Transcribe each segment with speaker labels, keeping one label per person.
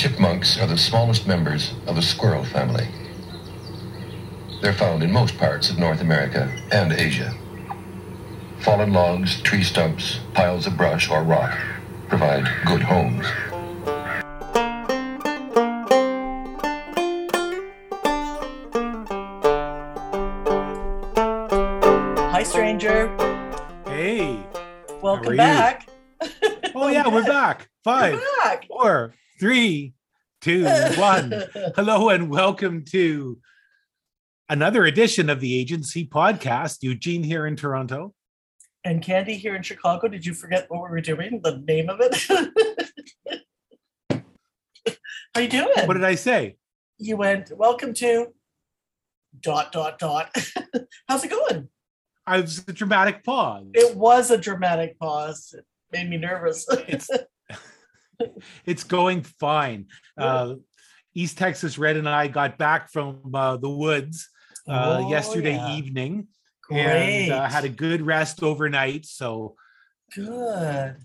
Speaker 1: Chipmunks are the smallest members of the squirrel family. They're found in most parts of North America and Asia. Fallen logs, tree stumps, piles of brush, or rock provide good homes.
Speaker 2: Hi, stranger.
Speaker 3: Hey.
Speaker 2: Welcome back.
Speaker 3: Oh yeah, we're back. Five,
Speaker 2: We're back.
Speaker 3: four, three, two, one. Hello and welcome to another edition of the Agency Podcast. Eugene here in Toronto.
Speaker 2: and Candy here in Chicago. Did you forget what we were doing? The name of it? How you doing?
Speaker 3: What did I say?
Speaker 2: you went, welcome to dot dot dot. How's it going?
Speaker 3: I was a dramatic pause.
Speaker 2: It was a dramatic pause. It made me nervous.
Speaker 3: It's it's going fine. Uh, East Texas Red and I got back from uh, the woods uh,
Speaker 2: Oh,
Speaker 3: yesterday
Speaker 2: yeah.
Speaker 3: evening
Speaker 2: Great.
Speaker 3: and uh, had a good rest overnight. So
Speaker 2: Good.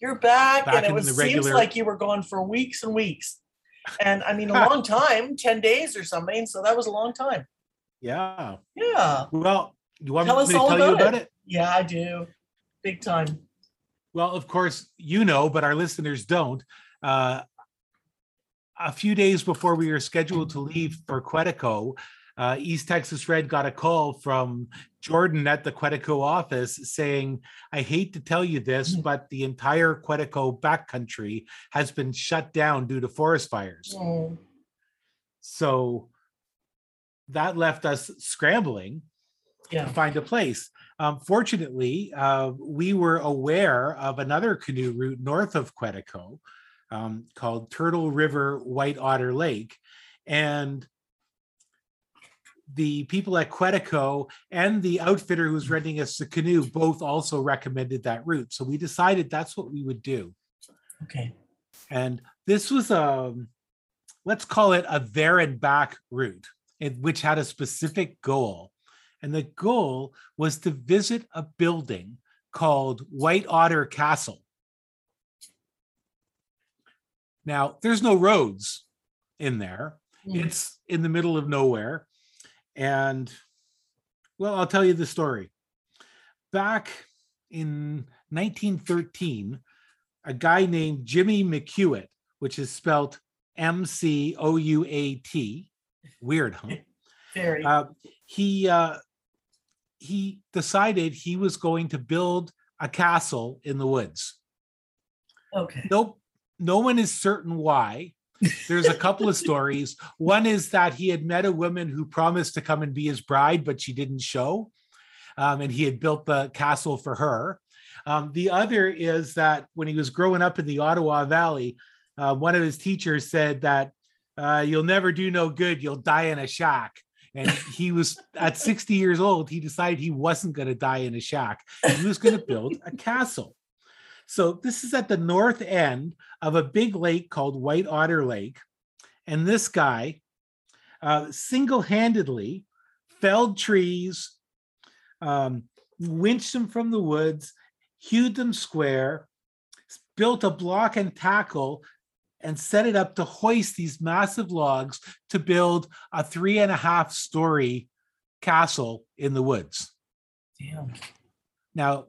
Speaker 2: You're back,
Speaker 3: Back
Speaker 2: and it was seems
Speaker 3: regular-
Speaker 2: like you were gone for weeks and weeks. And I mean a long time, 10 days or something. So that was a long time.
Speaker 3: yeah.
Speaker 2: Yeah.
Speaker 3: Well, you want to
Speaker 2: Tell
Speaker 3: me
Speaker 2: us
Speaker 3: to
Speaker 2: all
Speaker 3: tell you
Speaker 2: about
Speaker 3: about
Speaker 2: it.
Speaker 3: it?
Speaker 2: Yeah, I do. Big time.
Speaker 3: Well, of course, you know, but our listeners don't. Uh, a few days before we were scheduled to leave for Quetico, uh, East Texas Red got a call from Jordan at the Quetico office saying, I hate to tell you this,
Speaker 2: Mm.
Speaker 3: but the entire Quetico backcountry has been shut down due to forest fires. So that left us scrambling
Speaker 2: Yeah.
Speaker 3: find a place. Um, fortunately, uh, we were aware of another canoe route north of Quetico um, called Turtle River White Otter Lake. And the people at Quetico and the outfitter who was renting us the canoe both also recommended that route. So we decided that's what we would do.
Speaker 2: Okay.
Speaker 3: And this was a, let's call it a there and back route, which had a specific goal. And the goal was to visit a building called White Otter Castle. Now, there's no roads in there,
Speaker 2: Mm.
Speaker 3: it's in the middle of nowhere. And well, I'll tell you the story. Back in 1913, a guy named Jimmy McOuat, which is spelt M C O U A T, weird, huh?
Speaker 2: Very.
Speaker 3: Uh, he uh, he decided he was going to build a castle in the woods.
Speaker 2: okay.
Speaker 3: Nope, no one is certain why. There's a couple of stories. One is that he had met a woman who promised to come and be his bride, but she didn't show, um, and he had built the castle for her. Um, the other is that when he was growing up in the Ottawa Valley, uh, one of his teachers said that uh, you'll never do no good, you'll die in a shack. And he was at 60 years old, he decided he wasn't going to die in a shack. He was going to build a castle. So this is at the north end of a big lake called White Otter Lake. And this guy uh, single handedly felled trees, um, winched them from the woods, hewed them square, built a block and tackle, and set it up to hoist these massive logs to build a three and a half story castle in the woods.
Speaker 2: Damn.
Speaker 3: Now,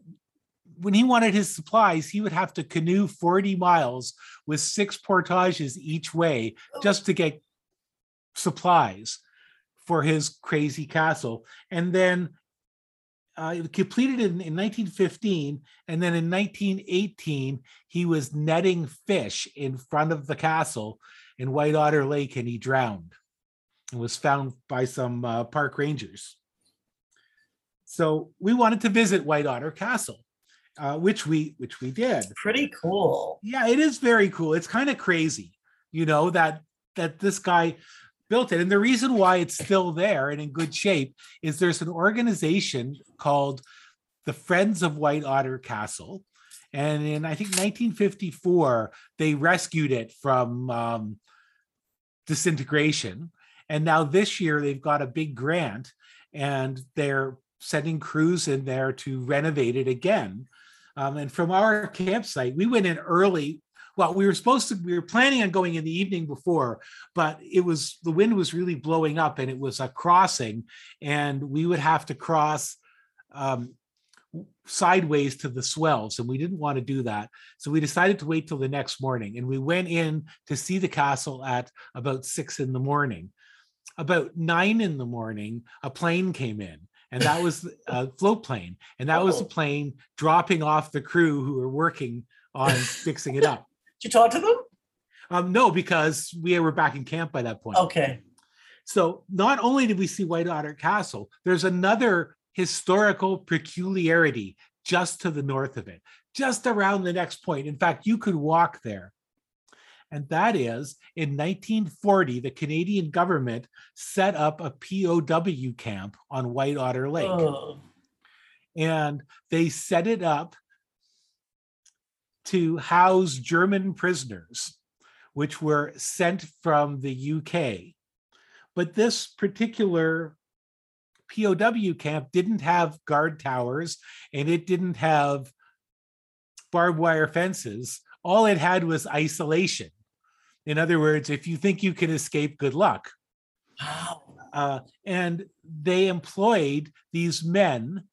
Speaker 3: when he wanted his supplies, he would have to canoe 40 miles with six portages each way just to get supplies for his crazy castle. And then uh, it completed in, in 1915. And then in 1918, he was netting fish in front of the castle in White Otter Lake and he drowned and was found by some uh, park rangers. So we wanted to visit White Otter Castle, uh, which we which we did.
Speaker 2: Pretty cool.
Speaker 3: Yeah, it is very cool. It's kind of crazy, you know, that that this guy built it. And the reason why it's still there and in good shape is there's an organization called the Friends of White Otter Castle. And in I think 1954, they rescued it from um, disintegration. And now this year they've got a big grant and they're sending crews in there to renovate it again. Um, and from our campsite, we went in early well, we were supposed to, we were planning on going in the evening before, but it was, the wind was really blowing up and it was a crossing and we would have to cross um, sideways to the swells and we didn't want to do that. So we decided to wait till the next morning and we went in to see the castle at about six in the morning. About nine in the morning, a plane came in and that was a float plane and that was a
Speaker 2: Oh.
Speaker 3: plane dropping off the crew who were working on fixing it up.
Speaker 2: You talk to them?
Speaker 3: Um, no, because we were back in camp by that point.
Speaker 2: Okay.
Speaker 3: So not only did we see White Otter Castle, there's another historical peculiarity just to the north of it, just around the next point. In fact, you could walk there. And that is in 1940, the Canadian government set up a POW camp on White Otter Lake.
Speaker 2: Oh,
Speaker 3: and they set it up to house German prisoners, which were sent from the UK. But this particular POW camp didn't have guard towers and it didn't have barbed wire fences. All it had was isolation. In other words, if you think you can escape, good luck. Uh, and they employed these men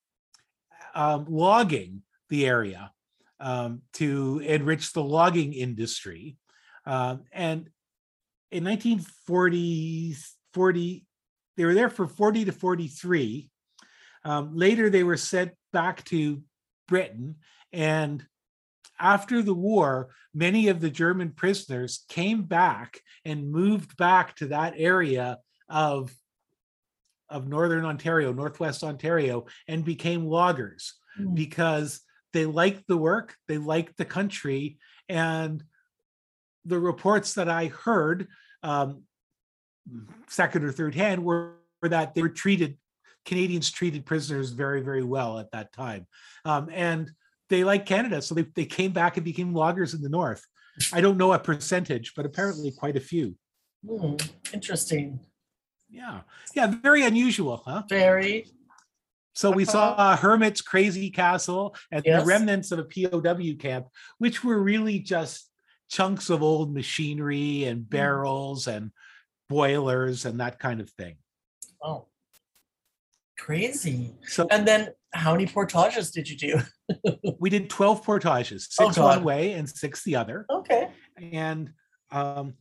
Speaker 3: um, logging the area um, to enrich the logging industry. Um, and in 1940, 40, they were there for 40 to 43. Um, later, they were sent back to Britain. And after the war, many of the German prisoners came back and moved back to that area of of northern Ontario, northwest Ontario, and became loggers
Speaker 2: Hmm.
Speaker 3: because they liked the work, they liked the country, and the reports that I heard, um, second or third hand, were, were that they were treated, Canadians treated prisoners very, very well at that time, um, and they liked Canada, so they they came back and became loggers in the north. I don't know a percentage, but apparently quite a few.
Speaker 2: Hmm, Interesting.
Speaker 3: Yeah, yeah, very unusual, huh?
Speaker 2: Very.
Speaker 3: So we saw
Speaker 2: Uh-huh.
Speaker 3: uh, Hermit's Crazy Castle and
Speaker 2: Yes.
Speaker 3: the remnants of a POW camp, which were really just chunks of old machinery and
Speaker 2: Mm.
Speaker 3: barrels and boilers and that kind of thing.
Speaker 2: Oh. Crazy.
Speaker 3: So
Speaker 2: And then how many portages did you do?
Speaker 3: we did 12 portages,
Speaker 2: Oh,
Speaker 3: six one
Speaker 2: God.
Speaker 3: way and six the other.
Speaker 2: Okay.
Speaker 3: And um,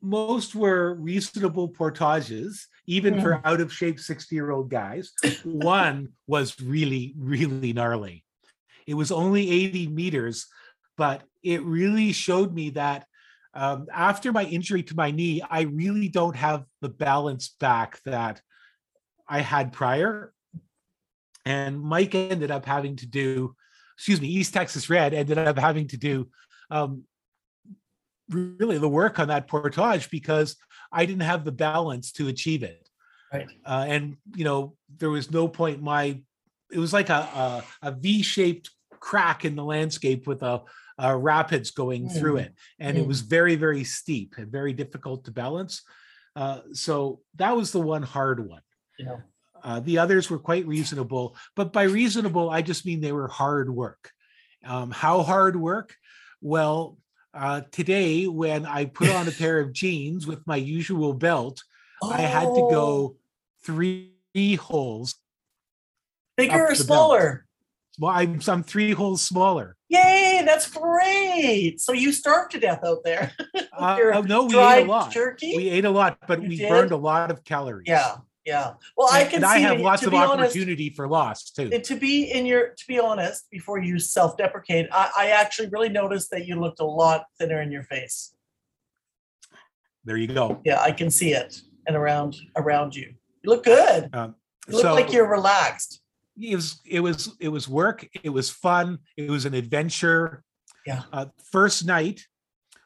Speaker 3: most were reasonable portages, even
Speaker 2: Mm.
Speaker 3: for out of shape 60 year old guys. One was really, really gnarly. It was only 80 meters, but it really showed me that um, after my injury to my knee, I really don't have the balance back that I had prior. And Mike ended up having to do, excuse me, East Texas Red ended up having to do um, really the work on that portage because I didn't have the balance to achieve it.
Speaker 2: Right.
Speaker 3: Uh, and you know, there was no point. My it was like a a, a V-shaped crack in the landscape with a, a rapids going through
Speaker 2: Mm.
Speaker 3: it, and it
Speaker 2: Mm.
Speaker 3: was very very steep and very difficult to balance. Uh, so that was the one hard one.
Speaker 2: Yeah.
Speaker 3: Uh, the others were quite reasonable, but by reasonable, I just mean they were hard work. Um, how hard work? Well, uh, today when I put on a pair of jeans with my usual belt, I had to
Speaker 2: Oh,
Speaker 3: go three holes.
Speaker 2: bigger or smaller.
Speaker 3: Well, I'm, I'm three holes smaller.
Speaker 2: Yay, that's great. So you starved to death out there.
Speaker 3: Uh, uh, no, we ate a lot.
Speaker 2: Turkey?
Speaker 3: We ate a lot, but
Speaker 2: You
Speaker 3: we
Speaker 2: did?
Speaker 3: burned a lot of calories.
Speaker 2: yeah, yeah. Well, I can
Speaker 3: and I have
Speaker 2: it,
Speaker 3: lots of
Speaker 2: honest,
Speaker 3: opportunity for loss too.
Speaker 2: to be in your to be honest, before you self-deprecate, I, I actually really noticed that you looked a lot thinner in your face.
Speaker 3: There you go.
Speaker 2: Yeah, I can see it and around around you. You look good.
Speaker 3: Um,
Speaker 2: You look
Speaker 3: so
Speaker 2: like you're relaxed.
Speaker 3: it was it was it was work. It was fun. It was an adventure.
Speaker 2: Yeah.
Speaker 3: Uh, first night,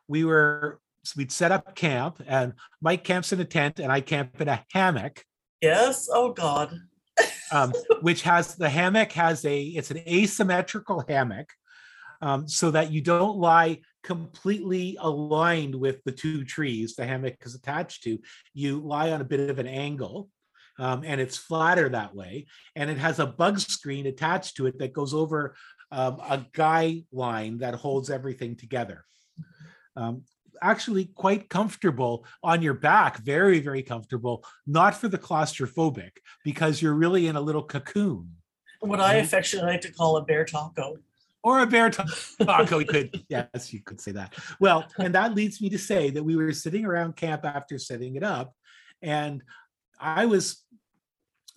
Speaker 3: we were we'd set up camp, and Mike camps in a tent, and I camp in a hammock.
Speaker 2: Yes. Oh God.
Speaker 3: um, which has the hammock has a it's an asymmetrical hammock um, so that you don't lie completely aligned with the two trees the hammock is attached to you lie on a bit of an angle um, and it's flatter that way and it has a bug screen attached to it that goes over um, a guy line that holds everything together um, actually quite comfortable on your back, very, very comfortable, not for the claustrophobic, because you're really in a little cocoon
Speaker 2: What I affectionately like to call a bear taco.
Speaker 3: or a bear taco. You could, yes, you could say that. Well, and that leads me to say that we were sitting around camp after setting it up, and I was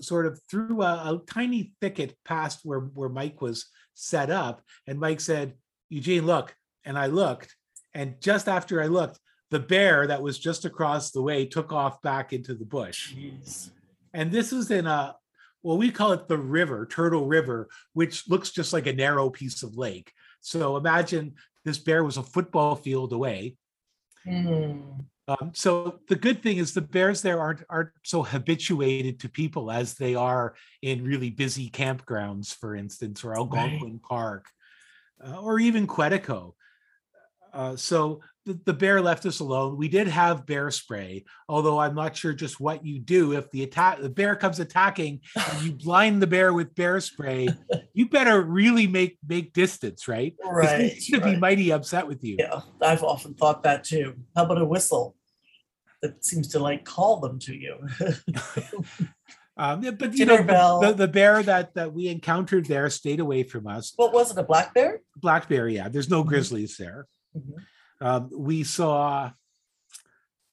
Speaker 3: sort of through a, a tiny thicket past where where Mike was set up, and Mike said, "Eugene, look," and I looked, and just after I looked, the bear that was just across the way took off back into the bush.
Speaker 2: Jeez.
Speaker 3: And this is in a, well, we call it the river, Turtle River, which looks just like a narrow piece of lake. So imagine this bear was a football field away.
Speaker 2: Hmm.
Speaker 3: Um, so the good thing is the bears there aren't aren't so habituated to people as they are in really busy campgrounds, for instance, or Algonquin Park, uh, or even Quetico. Uh, so the, the bear left us alone. We did have bear spray, although I'm not sure just what you do if the attack the bear comes attacking and you blind the bear with bear spray. You better really make make distance, right?
Speaker 2: Right.
Speaker 3: He's gonna be mighty upset with you.
Speaker 2: Yeah, I've often thought that too. How about a whistle that seems to like call them to you?
Speaker 3: Um, but you
Speaker 2: Dinner
Speaker 3: know, the, the bear that that we encountered there stayed away from us.
Speaker 2: what was it? A black bear?
Speaker 3: Black bear, yeah. There's no
Speaker 2: Mhm.
Speaker 3: grizzlies there.
Speaker 2: Mhm.
Speaker 3: Um, we saw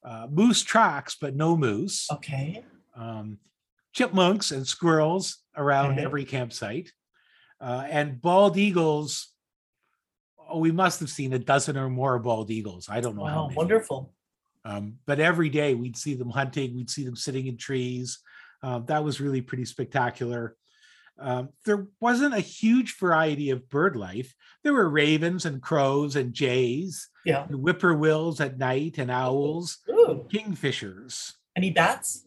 Speaker 3: uh, moose tracks, but no moose.
Speaker 2: Okay.
Speaker 3: Um, chipmunks and squirrels around
Speaker 2: Okay.
Speaker 3: every campsite, uh, and bald eagles. Oh, we must have seen a dozen or more bald eagles. I don't know how
Speaker 2: Wow,
Speaker 3: many.
Speaker 2: wonderful.
Speaker 3: Um, but every day we'd see them hunting, we'd see them sitting in trees. Uh, that was really pretty spectacular. Um, there wasn't a huge variety of bird life. There were ravens and crows and jays,
Speaker 2: Yeah.
Speaker 3: and whippoorwills at night and owls,
Speaker 2: Ooh,
Speaker 3: kingfishers.
Speaker 2: any bats?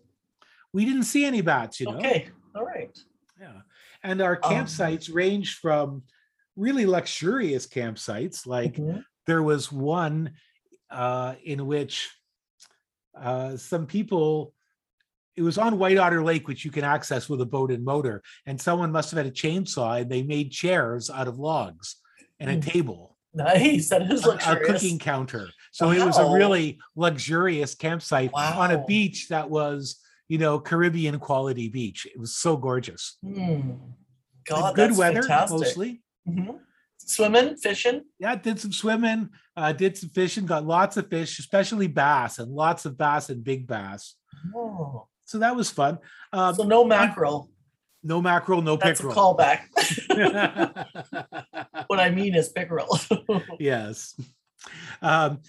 Speaker 3: We didn't see any bats, you know.
Speaker 2: Okay. All right.
Speaker 3: Yeah. And our
Speaker 2: Um,
Speaker 3: campsites ranged from really luxurious campsites, like
Speaker 2: Mhm.
Speaker 3: there was one uh, in which uh, some people it was on white otter lake which you can access with a boat and motor and someone must have had a chainsaw and they made chairs out of logs and a
Speaker 2: Hmm.
Speaker 3: table
Speaker 2: Nice. That is
Speaker 3: a, a cooking counter so it was a really luxurious campsite on a beach that was you know caribbean quality beach it was so gorgeous
Speaker 2: Hmm. God,
Speaker 3: good weather
Speaker 2: fantastic.
Speaker 3: mostly
Speaker 2: Mhm. Swimming, fishing.
Speaker 3: yeah, did some swimming, uh, did some fishing, got lots of fish, especially bass, and lots of bass and big bass.
Speaker 2: Oh.
Speaker 3: So that was fun. Um,
Speaker 2: So no mackerel.
Speaker 3: no mackerel, no
Speaker 2: That's a
Speaker 3: pickerel.
Speaker 2: callback. what I mean is pickerel.
Speaker 3: yes. Um,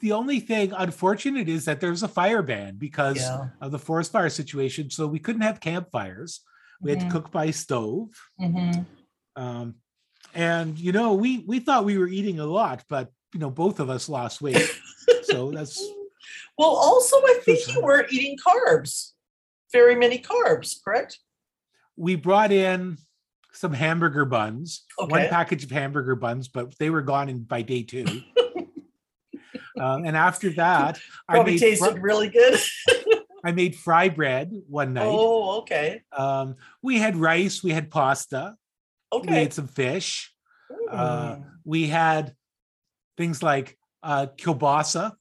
Speaker 3: the only thing unfortunate is that there's a fire ban because
Speaker 2: yeah.
Speaker 3: of the forest fire situation. So we couldn't have campfires. We had
Speaker 2: Mhm.
Speaker 3: to cook by stove.
Speaker 2: Mhm.
Speaker 3: Um, and you know, we we thought we were eating a lot, but you know, both of us lost weight. so that's
Speaker 2: Well, also, I think you weren't eating carbs, very many carbs, correct?
Speaker 3: we brought in some hamburger buns, one package of hamburger buns, but they were gone in by day two. um, and after that, I
Speaker 2: Probably
Speaker 3: made,
Speaker 2: tasted
Speaker 3: fr-
Speaker 2: really good.
Speaker 3: I made fry bread one night.
Speaker 2: Oh, okay.
Speaker 3: Um, we had rice, we had pasta, we
Speaker 2: Okay.
Speaker 3: had some fish, uh,
Speaker 2: Mm.
Speaker 3: we had things like uh, kielbasa,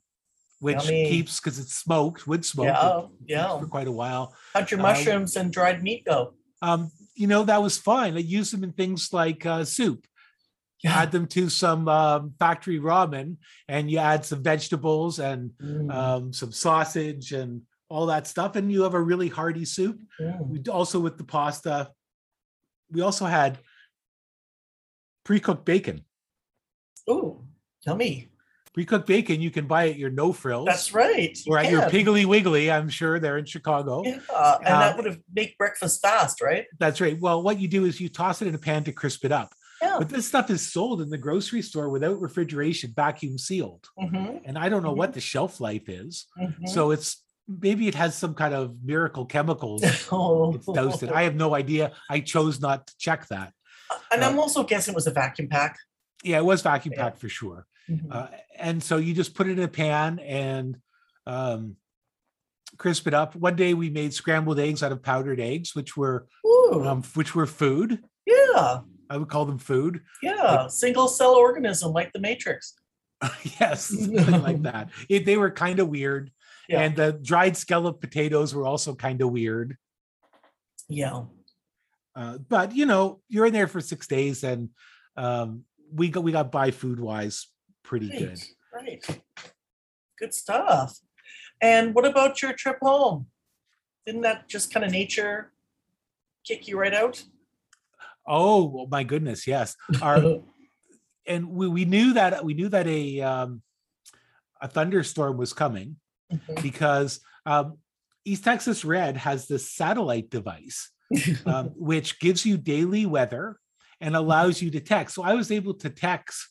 Speaker 3: which
Speaker 2: Yummy.
Speaker 3: keeps because it's smoked, wood smoked
Speaker 2: yeah, yeah.
Speaker 3: for quite a while.
Speaker 2: How'd your
Speaker 3: uh,
Speaker 2: mushrooms and dried meat go?
Speaker 3: Um, you know, that was fine. I used them in things like uh, soup.
Speaker 2: Yeah.
Speaker 3: add them to some um, factory ramen and you add some vegetables and
Speaker 2: Mm,
Speaker 3: um, some sausage and all that stuff and you have a really hearty soup
Speaker 2: mm.
Speaker 3: we also with the pasta we also had pre-cooked bacon
Speaker 2: Ooh, yummy.
Speaker 3: Pre-cooked bacon you can buy at your no frills
Speaker 2: That's right. you
Speaker 3: or at your piggly wiggly i'm sure they're in chicago
Speaker 2: Yeah, and that
Speaker 3: Uh,
Speaker 2: would have make breakfast fast, right?
Speaker 3: that's right well what you do is you toss it in a pan to crisp it up
Speaker 2: Yeah.
Speaker 3: but this stuff is sold in the grocery store without refrigeration vacuum sealed
Speaker 2: mm-hmm.
Speaker 3: and i don't know what the shelf life is
Speaker 2: mm-hmm.
Speaker 3: So it's maybe it has some kind of miracle chemicals
Speaker 2: Oh.
Speaker 3: it's doused in. I have no idea. I chose not to check that.
Speaker 2: and
Speaker 3: uh,
Speaker 2: I'm also guessing it was a vacuum pack.
Speaker 3: Yeah, it was vacuum
Speaker 2: Yeah.
Speaker 3: packed for sure.
Speaker 2: Mhm.
Speaker 3: Uh, and so you just put it in a pan and um, crisp it up. One day we made scrambled eggs out of powdered eggs, which were um, which were food.
Speaker 2: yeah,
Speaker 3: I would call them food.
Speaker 2: yeah. Single cell organism like the Matrix.
Speaker 3: yes, like that. It, they were kind of weird.
Speaker 2: Yeah.
Speaker 3: And the dried scallop potatoes were also kind of weird.
Speaker 2: Yeah.
Speaker 3: Uh, but you know, you're in there for six days, and um, we got we got by food wise pretty good.
Speaker 2: Right. Right. Good stuff. And what about your trip home? Didn't that just kind of nature kick you right out?
Speaker 3: Oh my goodness, yes. Our and we, we knew that we knew that a um, a thunderstorm was coming
Speaker 2: Mhm.
Speaker 3: because um, East Texas Red has this satellite device um, which gives you daily weather and allows you to text. So I was able to text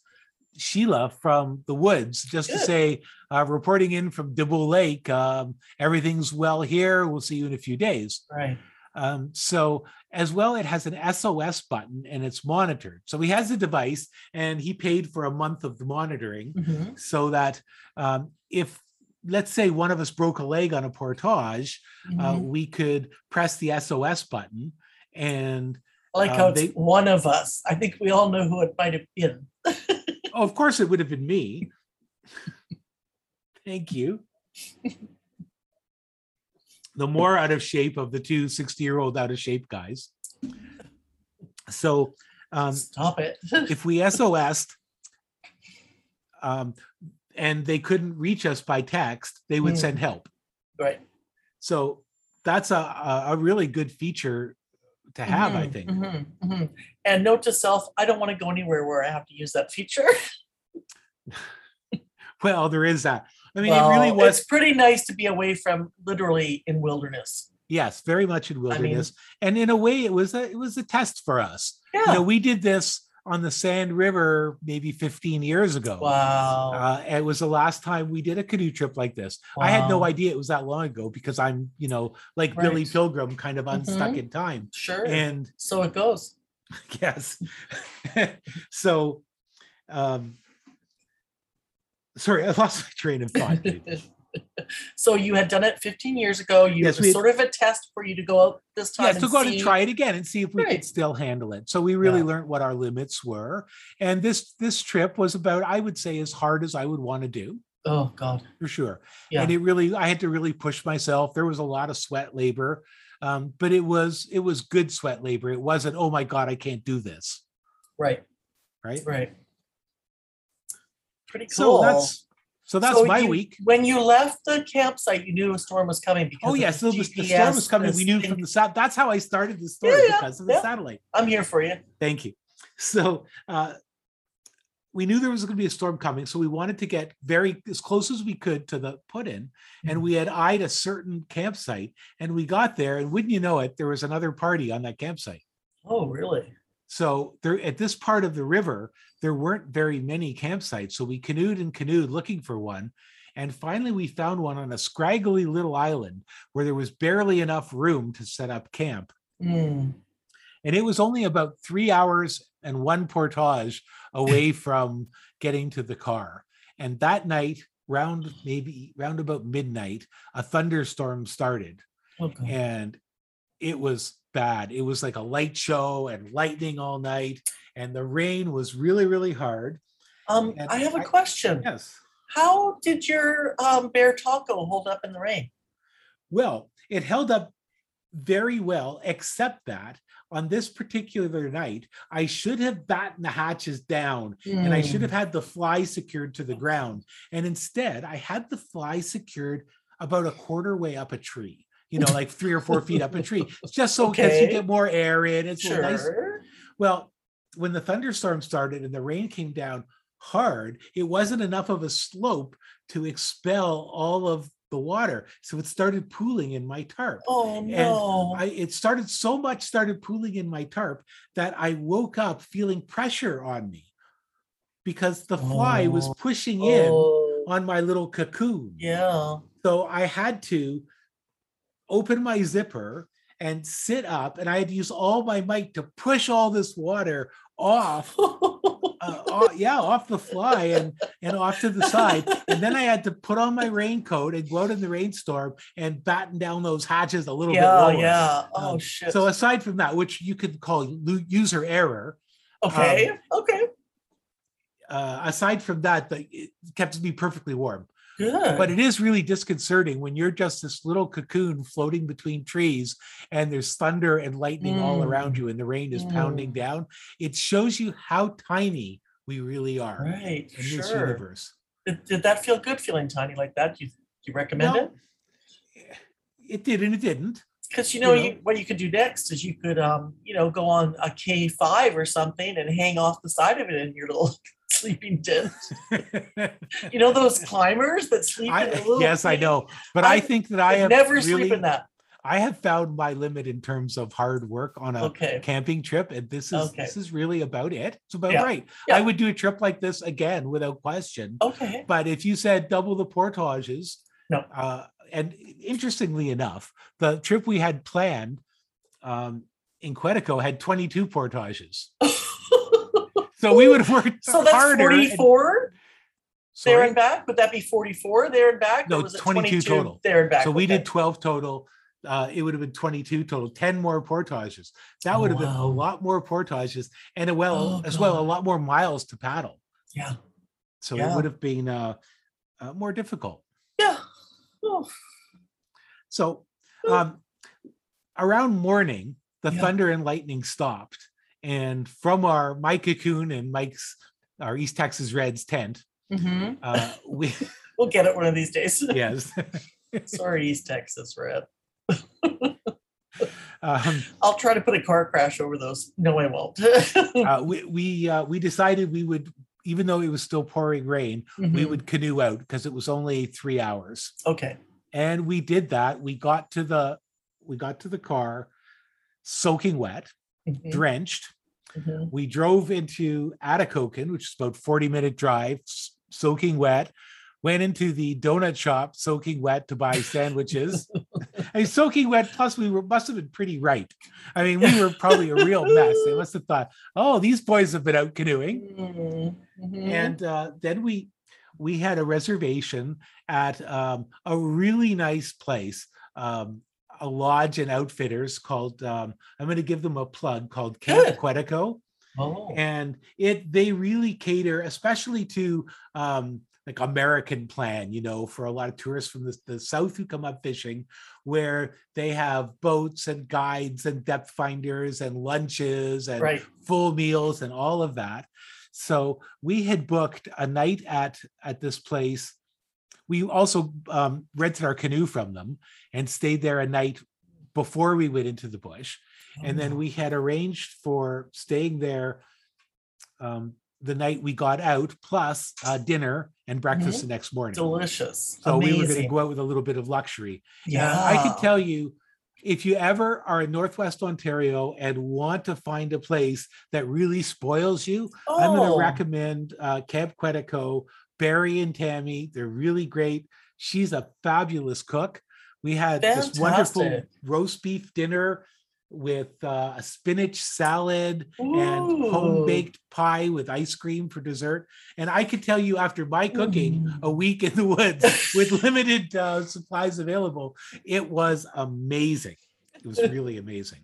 Speaker 3: Sheila from the woods just to say, uh, reporting in from Dibble Lake, um, everything's well here. We'll see you in a few days.
Speaker 2: right.
Speaker 3: Um, so as well, it has an SOS button and it's monitored. So he has a device and he paid for a month of the monitoring
Speaker 2: Mhm.
Speaker 3: so that um, if let's say one of us broke a leg on a portage, uh,
Speaker 2: Mhm.
Speaker 3: we could press the SOS button and
Speaker 2: I like
Speaker 3: um,
Speaker 2: how it's
Speaker 3: they-
Speaker 2: one of us. I think we all know who it might have been.
Speaker 3: of course it would have been me. Thank you. the more out of shape of the two 60 year old out of shape guys. So um,
Speaker 2: Stop it.
Speaker 3: if we SOS'd um, and they couldn't reach us by text, they would
Speaker 2: Mm.
Speaker 3: send help.
Speaker 2: right.
Speaker 3: So that's a, a really good feature to have, I
Speaker 2: Mhm,
Speaker 3: think.
Speaker 2: mhm, mhm. And note to self, I don't want to go anywhere where I have to use that feature.
Speaker 3: Well, there is that. I mean, it really was,
Speaker 2: It's pretty nice to be away from literally in wilderness.
Speaker 3: yes, very much in
Speaker 2: mean-
Speaker 3: wilderness. and in a way, it was a, it was a test for us.
Speaker 2: Yeah.
Speaker 3: You know, we did this on the Sand River maybe 15 years ago.
Speaker 2: wow.
Speaker 3: Uh, it was the last time we did a canoe trip like this. Wow. I had no idea it was that long ago because I'm, you know, like Billy Pilgrim, kind of unstuck
Speaker 2: Mhm.
Speaker 3: in time.
Speaker 2: Sure.
Speaker 3: And
Speaker 2: so it goes.
Speaker 3: yes, so, um, sorry, I lost my train of thought.
Speaker 2: So you had done it 15 years ago. You
Speaker 3: Yes,
Speaker 2: was sort of a test for you to go out this time.
Speaker 3: yeah,
Speaker 2: to
Speaker 3: go out and try it again and see if we
Speaker 2: Right.
Speaker 3: could still handle it. So we really
Speaker 2: Yeah.
Speaker 3: learned what our limits were. And this this trip was about, I would say, as hard as I would want to do
Speaker 2: Oh God.
Speaker 3: for sure.
Speaker 2: Yeah.
Speaker 3: And it really, I had to really push myself. There was a lot of sweat labor, um, but it was it was good sweat labor. It wasn't, oh my god, I can't do this,
Speaker 2: Right.
Speaker 3: right?
Speaker 2: Right. Pretty cool.
Speaker 3: So
Speaker 2: cool.
Speaker 3: that's so that's
Speaker 2: So
Speaker 3: my
Speaker 2: you-
Speaker 3: week.
Speaker 2: When you left the campsite, you knew a storm was coming because
Speaker 3: Oh yeah,
Speaker 2: the
Speaker 3: so the, the storm was coming. We knew
Speaker 2: thing.
Speaker 3: from the sat. That's how I started the story
Speaker 2: Yeah,
Speaker 3: because of the
Speaker 2: yeah.
Speaker 3: satellite.
Speaker 2: I'm here for you.
Speaker 3: Thank you. So uh, we knew there was going to be a storm coming, so we wanted to get very as close as we could to the put in, and we had eyed a certain campsite, and we got there, and wouldn't you know it, there was another party on that campsite.
Speaker 2: Oh, really?
Speaker 3: So there at this part of the river, there weren't very many campsites. So we canoed and canoed looking for one. And finally we found one on a scraggly little island where there was barely enough room to set up camp.
Speaker 2: Mm.
Speaker 3: And it was only about three hours and one portage away from getting to the car. And that night, round maybe round about midnight, a thunderstorm started
Speaker 2: Okay.
Speaker 3: and it was bad. It was like a light show and lightning all night, and the rain was really, really hard.
Speaker 2: Um,
Speaker 3: and
Speaker 2: I have a
Speaker 3: I-
Speaker 2: question.
Speaker 3: Yes.
Speaker 2: How did your um, bear taco hold up in the rain?
Speaker 3: Well, it held up very well, except that on this particular night, I should have batten the hatches down and I
Speaker 2: Hmm.
Speaker 3: should have had the fly secured to the ground. And instead, I had the fly secured about a quarter way up a tree. You know, like three or four feet up a tree, just so because you get more air in. It's little nice Well, when the thunderstorm started and the rain came down hard, it wasn't enough of a slope to expel all of the water. So it started pooling in my tarp.
Speaker 2: Oh no.
Speaker 3: I it started so much started pooling in my tarp that I woke up feeling pressure on me because the fly was
Speaker 2: Oh.
Speaker 3: pushing in
Speaker 2: Oh,
Speaker 3: on my little cocoon.
Speaker 2: yeah.
Speaker 3: So I had to open my zipper and sit up, and I had to use all my might to push all this water off. Uh, off- yeah, off the fly and and off to the side, and then I had to put on my raincoat and go out in the rainstorm and batten down those hatches a little bit
Speaker 2: yeah,
Speaker 3: lower.
Speaker 2: yeah. Oh
Speaker 3: Um,
Speaker 2: shit.
Speaker 3: So aside from that, which you could call user error,
Speaker 2: okay. okay.
Speaker 3: uh, aside from that, the, it kept me perfectly warm.
Speaker 2: Good.
Speaker 3: But it is really disconcerting when you're just this little cocoon floating between trees and there's thunder and lightning all around
Speaker 2: Mm.
Speaker 3: you and the rain is pounding
Speaker 2: Mm.
Speaker 3: down. It shows you how tiny we really are
Speaker 2: right.
Speaker 3: in this universe.
Speaker 2: Did, did that feel good feeling tiny like that? You you recommend
Speaker 3: No,
Speaker 2: it?
Speaker 3: It did and it didn't.
Speaker 2: Because you know,
Speaker 3: you
Speaker 2: you what you could do next is you could um, you know, go on a K five or something and hang off the side of it in your little sleeping tent. You know those climbers that sleep in
Speaker 3: I, yes, I know, but I,
Speaker 2: I
Speaker 3: think that I
Speaker 2: I'd
Speaker 3: have
Speaker 2: never
Speaker 3: really,
Speaker 2: sleep in that.
Speaker 3: I have found my limit in terms of hard work on a
Speaker 2: Okay.
Speaker 3: camping trip, and this is
Speaker 2: Okay.
Speaker 3: this is really about it. It's about
Speaker 2: Yeah.
Speaker 3: right.
Speaker 2: Yeah.
Speaker 3: I would do a trip like this again without question.
Speaker 2: Okay.
Speaker 3: But if you said double the portages,
Speaker 2: No.
Speaker 3: Uh, and interestingly enough, the trip we had planned um, in Quetico had 22 portages. So we would have worked
Speaker 2: so that's
Speaker 3: harder. and-
Speaker 2: 44 there and back. Would that be 44 there and back?
Speaker 3: No,
Speaker 2: or was it
Speaker 3: 22 total.
Speaker 2: there and back?
Speaker 3: So we
Speaker 2: Okay.
Speaker 3: did 12 total. Uh, it would have been 22 total, 10 more portages. That
Speaker 2: Oh,
Speaker 3: would have been a lot more portages and a well
Speaker 2: Oh,
Speaker 3: as well a lot more miles to paddle.
Speaker 2: Yeah.
Speaker 3: So
Speaker 2: Yeah.
Speaker 3: it would have been uh, uh, more difficult.
Speaker 2: Yeah. Oh,
Speaker 3: So um, around morning, the
Speaker 2: Yeah.
Speaker 3: thunder and lightning stopped, and from our my cocoon and Mike's our East Texas Reds tent,
Speaker 2: mhm.
Speaker 3: uh, we
Speaker 2: We'll get it one of these days.
Speaker 3: yes,
Speaker 2: Sorry, East Texas Red.
Speaker 3: um,
Speaker 2: I'll try to put a car crash over those. No, I won't.
Speaker 3: uh, we we uh, we decided we would. Even though it was still pouring rain, we
Speaker 2: Mhm.
Speaker 3: would canoe out because it was only three hours.
Speaker 2: Okay.
Speaker 3: And we did that. We got to the we got to the car soaking wet,
Speaker 2: Mhm,
Speaker 3: drenched.
Speaker 2: Mhm.
Speaker 3: We drove into Atikokan, which is about 40 minute drive, soaking wet. Went into the donut shop, soaking wet to buy sandwiches. I mean, soaking wet. Plus, we were must have been pretty right. I mean, we were probably a real mess. They must have thought, "Oh, these boys have been out canoeing."
Speaker 2: Mhm, mhm.
Speaker 3: And uh, then we we had a reservation at um, a really nice place, um, a lodge and outfitters called. Um, I'm going to give them a plug called Camp
Speaker 2: Good.
Speaker 3: Quetico
Speaker 2: oh,
Speaker 3: and it they really cater especially to um like american plan you know for a lot of tourists from the, the south who come up fishing where they have boats and guides and depth finders and lunches and
Speaker 2: right.
Speaker 3: full meals and all of that so we had booked a night at at this place we also um, rented our canoe from them and stayed there a night before we went into the bush and then
Speaker 2: Oh,
Speaker 3: we had arranged for staying there um, the night we got out, plus uh, dinner and breakfast the next morning.
Speaker 2: delicious.
Speaker 3: So we were going to go out with a little bit of luxury. And
Speaker 2: Yeah.
Speaker 3: I can tell you, if you ever are in Northwest Ontario and want to find a place that really spoils you, I'm going
Speaker 2: Oh,
Speaker 3: to recommend uh, Camp Quetico. Barry and Tammy, they're really great. She's a fabulous cook. We had this wonderful roast beef dinner with uh, a spinach salad and home baked pie with ice cream for dessert. And I could tell you, after my cooking
Speaker 2: Mm.
Speaker 3: a week in the woods with limited uh, supplies available, it was amazing. It was really amazing.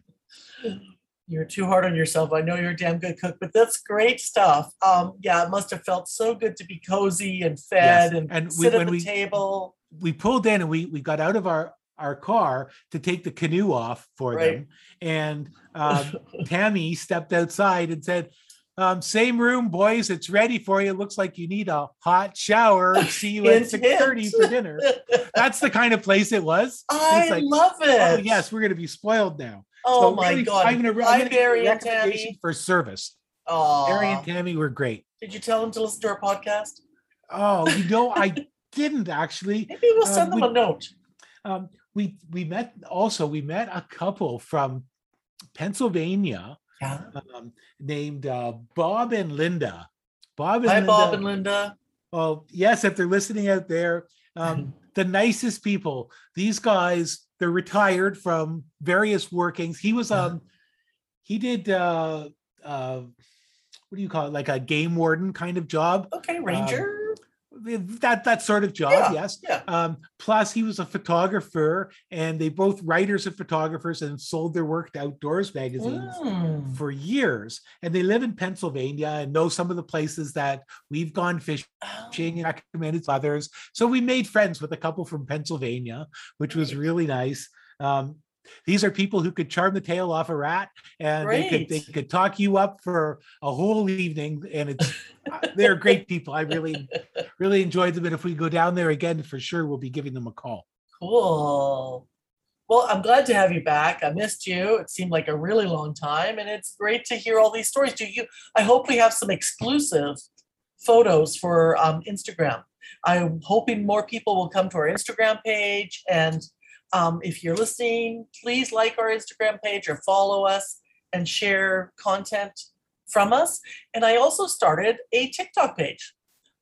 Speaker 2: You're too hard on yourself. I know you're a damn good cook, but that's great stuff. Um, yeah, it must have felt so good to be cozy and fed
Speaker 3: Yes,
Speaker 2: and,
Speaker 3: and we-
Speaker 2: sit at
Speaker 3: when
Speaker 2: the
Speaker 3: we-
Speaker 2: table.
Speaker 3: We pulled in and we we got out of our our car to take the canoe off for
Speaker 2: Right.
Speaker 3: them, and um, Tammy stepped outside and said. Um, same room, boys. It's ready for you. Looks like you need a hot shower. See you at six thirty for dinner. That's the kind of place it was.
Speaker 2: I
Speaker 3: like,
Speaker 2: love it.
Speaker 3: Oh yes, we're gonna be spoiled now.
Speaker 2: Oh
Speaker 3: So
Speaker 2: my
Speaker 3: really,
Speaker 2: god.
Speaker 3: I'm gonna, I'm
Speaker 2: Hi,
Speaker 3: gonna give you a
Speaker 2: Barry and
Speaker 3: recommendation
Speaker 2: Tammy.
Speaker 3: for service.
Speaker 2: Oh,
Speaker 3: Barry and Tammy were great.
Speaker 2: did you tell them to listen to our podcast?
Speaker 3: Oh, you know, I didn't actually.
Speaker 2: Maybe we'll
Speaker 3: Uh,
Speaker 2: send them
Speaker 3: we-
Speaker 2: a note.
Speaker 3: Um, we we met also we met a couple from Pennsylvania
Speaker 2: Yeah.
Speaker 3: um, named uh, Bob and Linda. Bob and
Speaker 2: Hi,
Speaker 3: Linda.
Speaker 2: Bob and Linda.
Speaker 3: Oh yes, if they're listening out there, um, the nicest people. These guys, they're retired from various workings. He was
Speaker 2: Yeah.
Speaker 3: um, he did uh, uh, what do you call it, like a game warden kind of job.
Speaker 2: Okay, Ranger.
Speaker 3: That that sort of job,
Speaker 2: Yeah,
Speaker 3: yes.
Speaker 2: yeah.
Speaker 3: Um, plus, he was a photographer, and they both writers and photographers, and sold their work to outdoors magazines
Speaker 2: Mm.
Speaker 3: for years. And they live in Pennsylvania and know some of the places that we've gone fishing
Speaker 2: Oh,
Speaker 3: and recommended to others. So we made friends with a couple from Pennsylvania, which was really nice. Um, these are people who could charm the tail off a rat, and they could they could talk you up for a whole evening. And it's uh, they're great people. I really really enjoyed them. And if we go down there again, for sure, we'll be giving them a call.
Speaker 2: Cool. Well, I'm glad to have you back. I missed you. It seemed like a really long time, and it's great to hear all these stories. Do you? I hope we have some exclusive photos for um, Instagram. I'm hoping more people will come to our Instagram page, and um, if you're listening, please like our Instagram page or follow us and share content from us. And I also started a TikTok page.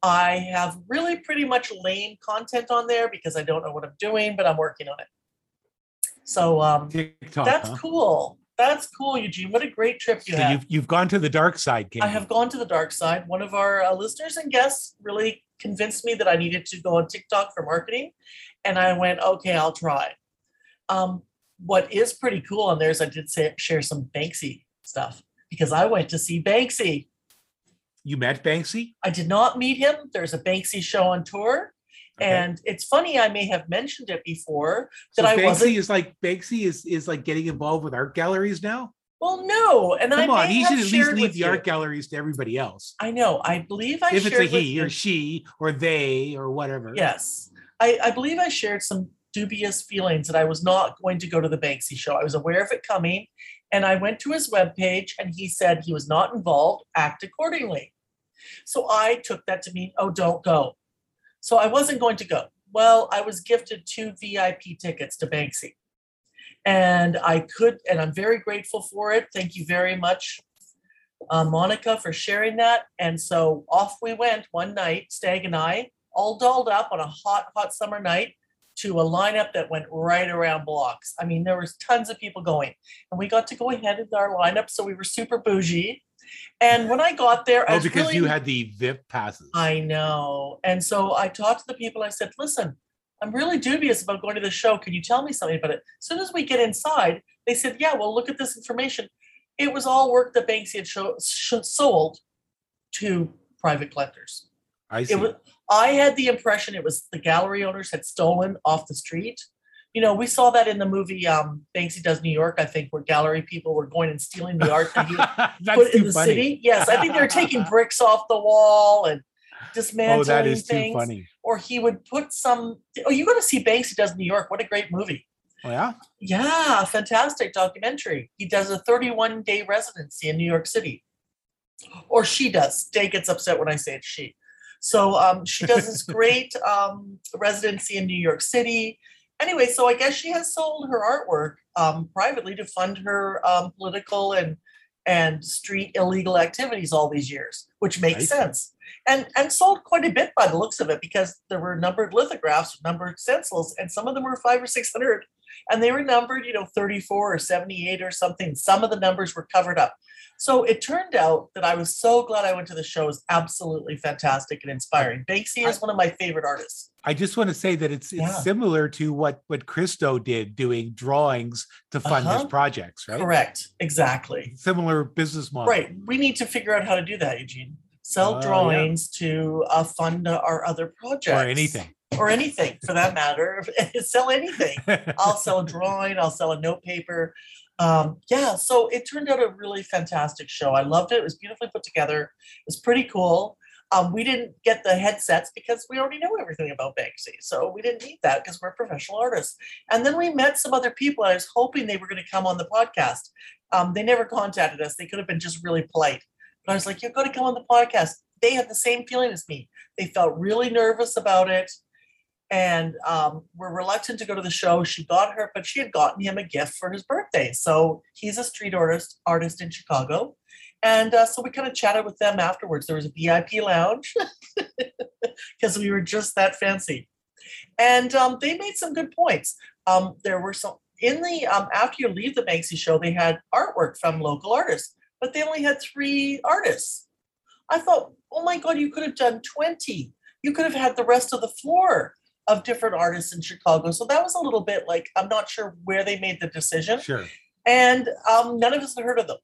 Speaker 2: I have really pretty much lame content on there because I don't know what I'm doing, but I'm working on it. So um,
Speaker 3: TikTok.
Speaker 2: that's
Speaker 3: huh?
Speaker 2: cool. That's cool, Eugene. What a great trip you
Speaker 3: So
Speaker 2: had.
Speaker 3: you've you've gone to the dark side,
Speaker 2: I have gone to the dark side. One of our uh, listeners and guests really convinced me that I needed to go on TikTok for marketing. And I went, okay, I'll try. Um, what is pretty cool on there is I did say, share some Banksy stuff because I went to see Banksy.
Speaker 3: You met Banksy.
Speaker 2: I did not meet him. There's a Banksy show on tour.
Speaker 3: Okay.
Speaker 2: And it's funny, I may have mentioned it before
Speaker 3: So
Speaker 2: that I
Speaker 3: Banksy
Speaker 2: wasn't.
Speaker 3: is like Banksy is is like getting involved with art galleries now.
Speaker 2: Well, no. And I
Speaker 3: Come on, he should at least
Speaker 2: shared
Speaker 3: leave the
Speaker 2: you.
Speaker 3: art galleries to everybody else.
Speaker 2: I know. I believe I
Speaker 3: if it's a he
Speaker 2: you.
Speaker 3: or she or they or whatever.
Speaker 2: Yes. I, I believe I shared some dubious feelings that I was not going to go to the Banksy show. I was aware of it coming. And I went to his webpage and he said he was not involved, act accordingly. So I took that to mean, oh, don't go. So I wasn't going to go. Well, I was gifted two VIP tickets to Banksy. And I could, and I'm very grateful for it. Thank you very much, uh, Monica, for sharing that. And so off we went one night, Stag and I, all dolled up on a hot, hot summer night to a lineup that went right around blocks. I mean, there was tons of people going, and we got to go ahead with our lineup, so we were super bougie. And when I got there, I
Speaker 3: Oh,
Speaker 2: was
Speaker 3: because
Speaker 2: really,
Speaker 3: you had the VIP passes.
Speaker 2: I know. And so I talked to the people. I said, listen, I'm really dubious about going to the show. Can you tell me something about it? As soon as we get inside, they said, yeah, well, look at this information. It was all work that Banksy had show, sh- sold to private collectors.
Speaker 3: I see.
Speaker 2: It was, I had the impression it was the gallery owners had stolen off the street. You know, we saw that in the movie um, Banksy Does New York, I think, where gallery people were going and stealing the art that he put in the
Speaker 3: funny.
Speaker 2: city. Yes, I think they're taking bricks off the wall and dismantling
Speaker 3: Oh, that is too
Speaker 2: things.
Speaker 3: funny.
Speaker 2: Or he would put some. Oh, you got to see Banksy Does New York. What a great movie!
Speaker 3: Oh, yeah.
Speaker 2: Yeah, fantastic documentary. He does a 31 day residency in New York City, or she does. Day gets upset when I say it's she. So um, she does this great um, residency in New York City. Anyway, so I guess she has sold her artwork um, privately to fund her um, political and and street illegal activities all these years, which makes
Speaker 3: Right.
Speaker 2: sense. And and sold quite a bit by the looks of it because there were numbered lithographs, numbered stencils, and some of them were five or six hundred and they were numbered, you know, 34 or 78 or something. Some of the numbers were covered up. So it turned out that I was so glad I went to the show. It was absolutely fantastic and inspiring. Banksy is one of my favorite artists.
Speaker 3: I just want to say that it's it's
Speaker 2: Yeah.
Speaker 3: similar to what what Christo did doing drawings to fund his
Speaker 2: Uh-huh.
Speaker 3: projects, right?
Speaker 2: Correct. Exactly.
Speaker 3: Similar business model.
Speaker 2: Right. We need to figure out how to do that, Eugene. Sell
Speaker 3: yeah.
Speaker 2: drawings to uh, fund our other projects.
Speaker 3: Or anything.
Speaker 2: Or anything for that matter. Sell anything. I'll sell a drawing, I'll sell a note paper. Um, yeah, so it turned out a really fantastic show. I loved it. It was beautifully put together. It was pretty cool. Um, we didn't get the headsets because we already know everything about Banksy. So we didn't need that because we're professional artists. And then we met some other people. I was hoping they were going to come on the podcast. Um, they never contacted us. They could have been just really polite. But I was like, you've got to come on the podcast. They had the same feeling as me. They felt really nervous about it and um, were reluctant to go to the show. She got her, but she had gotten him a gift for his birthday. So he's a street artist artist in Chicago, and uh, so we kind of chatted with them afterwards. There was a VIP lounge because we were just that fancy, and um, they made some good points. Um, there were some in the um, after you leave the Banksy show, they had artwork from local artists, but they only had three artists. I thought, oh my god, you could have done twenty you could have had the rest of the floor of different artists in Chicago. So that was a little bit like I'm not sure where they made the decision,
Speaker 3: Sure.
Speaker 2: and um, none of us had heard of them.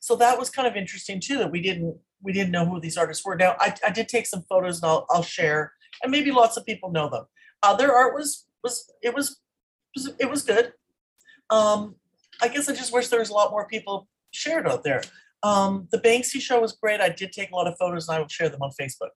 Speaker 2: So that was kind of interesting too that we didn't we didn't know who these artists were. Now I, I did take some photos and I'll I'll share, and maybe lots of people know them. Uh, their art was was it was was- it was good. Um, I guess I just wish there was a lot more people shared out there. Um, the Banksy show was great. I did take a lot of photos and I will share them on Facebook.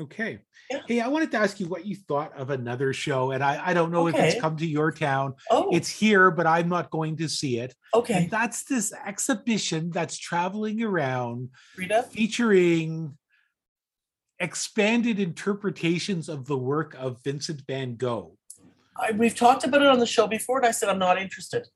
Speaker 3: Okay.
Speaker 2: Yeah.
Speaker 3: Hey, I wanted to ask you what you thought of another show, and I, I don't know if it's come to your town.
Speaker 2: Oh,
Speaker 3: It's here, but I'm not going to see it.
Speaker 2: okay,
Speaker 3: And that's this exhibition that's traveling around
Speaker 2: Rita.
Speaker 3: featuring expanded interpretations of the work of Vincent van Gogh.
Speaker 2: I, we've talked about it on the show before, and I said I'm not interested.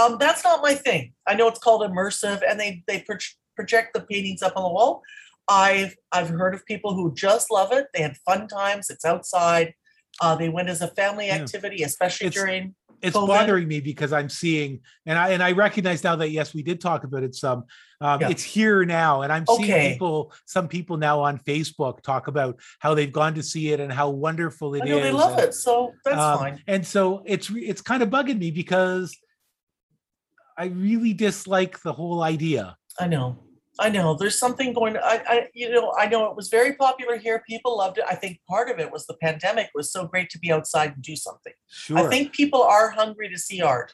Speaker 2: Um, that's not my thing. I know it's called immersive, and they they pro- project the paintings up on the wall. I've I've heard of people who just love it. They had fun times. It's outside. Uh, they went as a family
Speaker 3: Yeah.
Speaker 2: activity, especially
Speaker 3: It's-
Speaker 2: during.
Speaker 3: It's
Speaker 2: COVID.
Speaker 3: bothering me because I'm seeing, and I and I recognize now that yes, we did talk about it some. Um,
Speaker 2: Yeah.
Speaker 3: It's here now, and I'm seeing
Speaker 2: Okay.
Speaker 3: people, some people now on Facebook talk about how they've gone to see it and how wonderful it
Speaker 2: I
Speaker 3: is.
Speaker 2: they love
Speaker 3: and-
Speaker 2: it, so that's
Speaker 3: Um,
Speaker 2: fine.
Speaker 3: And so it's it's kind of bugging me because I really dislike the whole idea.
Speaker 2: I know. I know. There's something going. I, I, you know, I know it was very popular here. People loved it. I think part of it was the pandemic It was so great to be outside and do something.
Speaker 3: Sure.
Speaker 2: I think people are hungry to see art.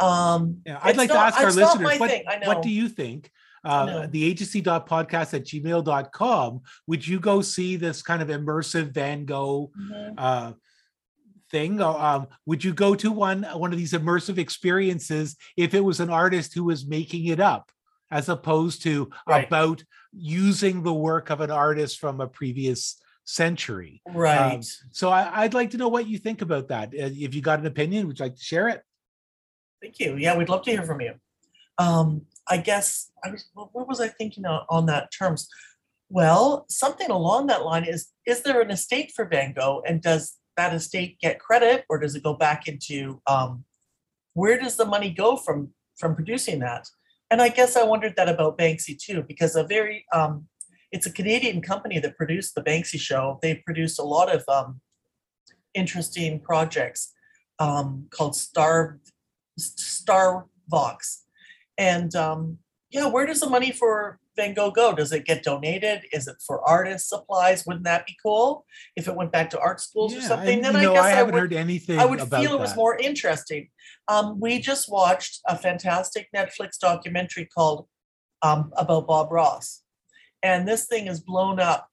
Speaker 2: Um,
Speaker 3: Yeah, I'd like
Speaker 2: not-
Speaker 3: to ask our listeners what, what do you think? Uh,
Speaker 2: know.
Speaker 3: the agency.podcast at gmail.com. Would you go see this kind of immersive Van Gogh
Speaker 2: mhm.
Speaker 3: uh, thing? Or, um, would you go to one one of these immersive experiences if it was an artist who was making it up, as opposed to
Speaker 2: Right.
Speaker 3: about using the work of an artist from a previous century?
Speaker 2: right.
Speaker 3: So I, I'd like to know what you think about that. Uh, If you got an opinion, would you like to share it?
Speaker 2: Thank you. Yeah, we'd love to hear from you. Um, I guess I was. What what was I thinking on, on that terms? Well, something along that line is: Is there an estate for Van Gogh, and does that estate get credit, or does it go back into? Um, where does the money go from from producing that? And I guess I wondered that about Banksy too, because a very um, it's a Canadian company that produced the Banksy show. They produced a lot of um, interesting projects um, called Star Star Vox. And um, yeah, where does the money for Van Gogh go? Does it get donated? Is it for artist supplies? Wouldn't that be cool if it went back to art schools or something?
Speaker 3: and,
Speaker 2: Then I
Speaker 3: know,
Speaker 2: guess
Speaker 3: I
Speaker 2: I,
Speaker 3: haven't
Speaker 2: would,
Speaker 3: heard anything
Speaker 2: I would feel it was more interesting. Um, we just watched a fantastic Netflix documentary called um, about Bob Ross, and this thing is blown up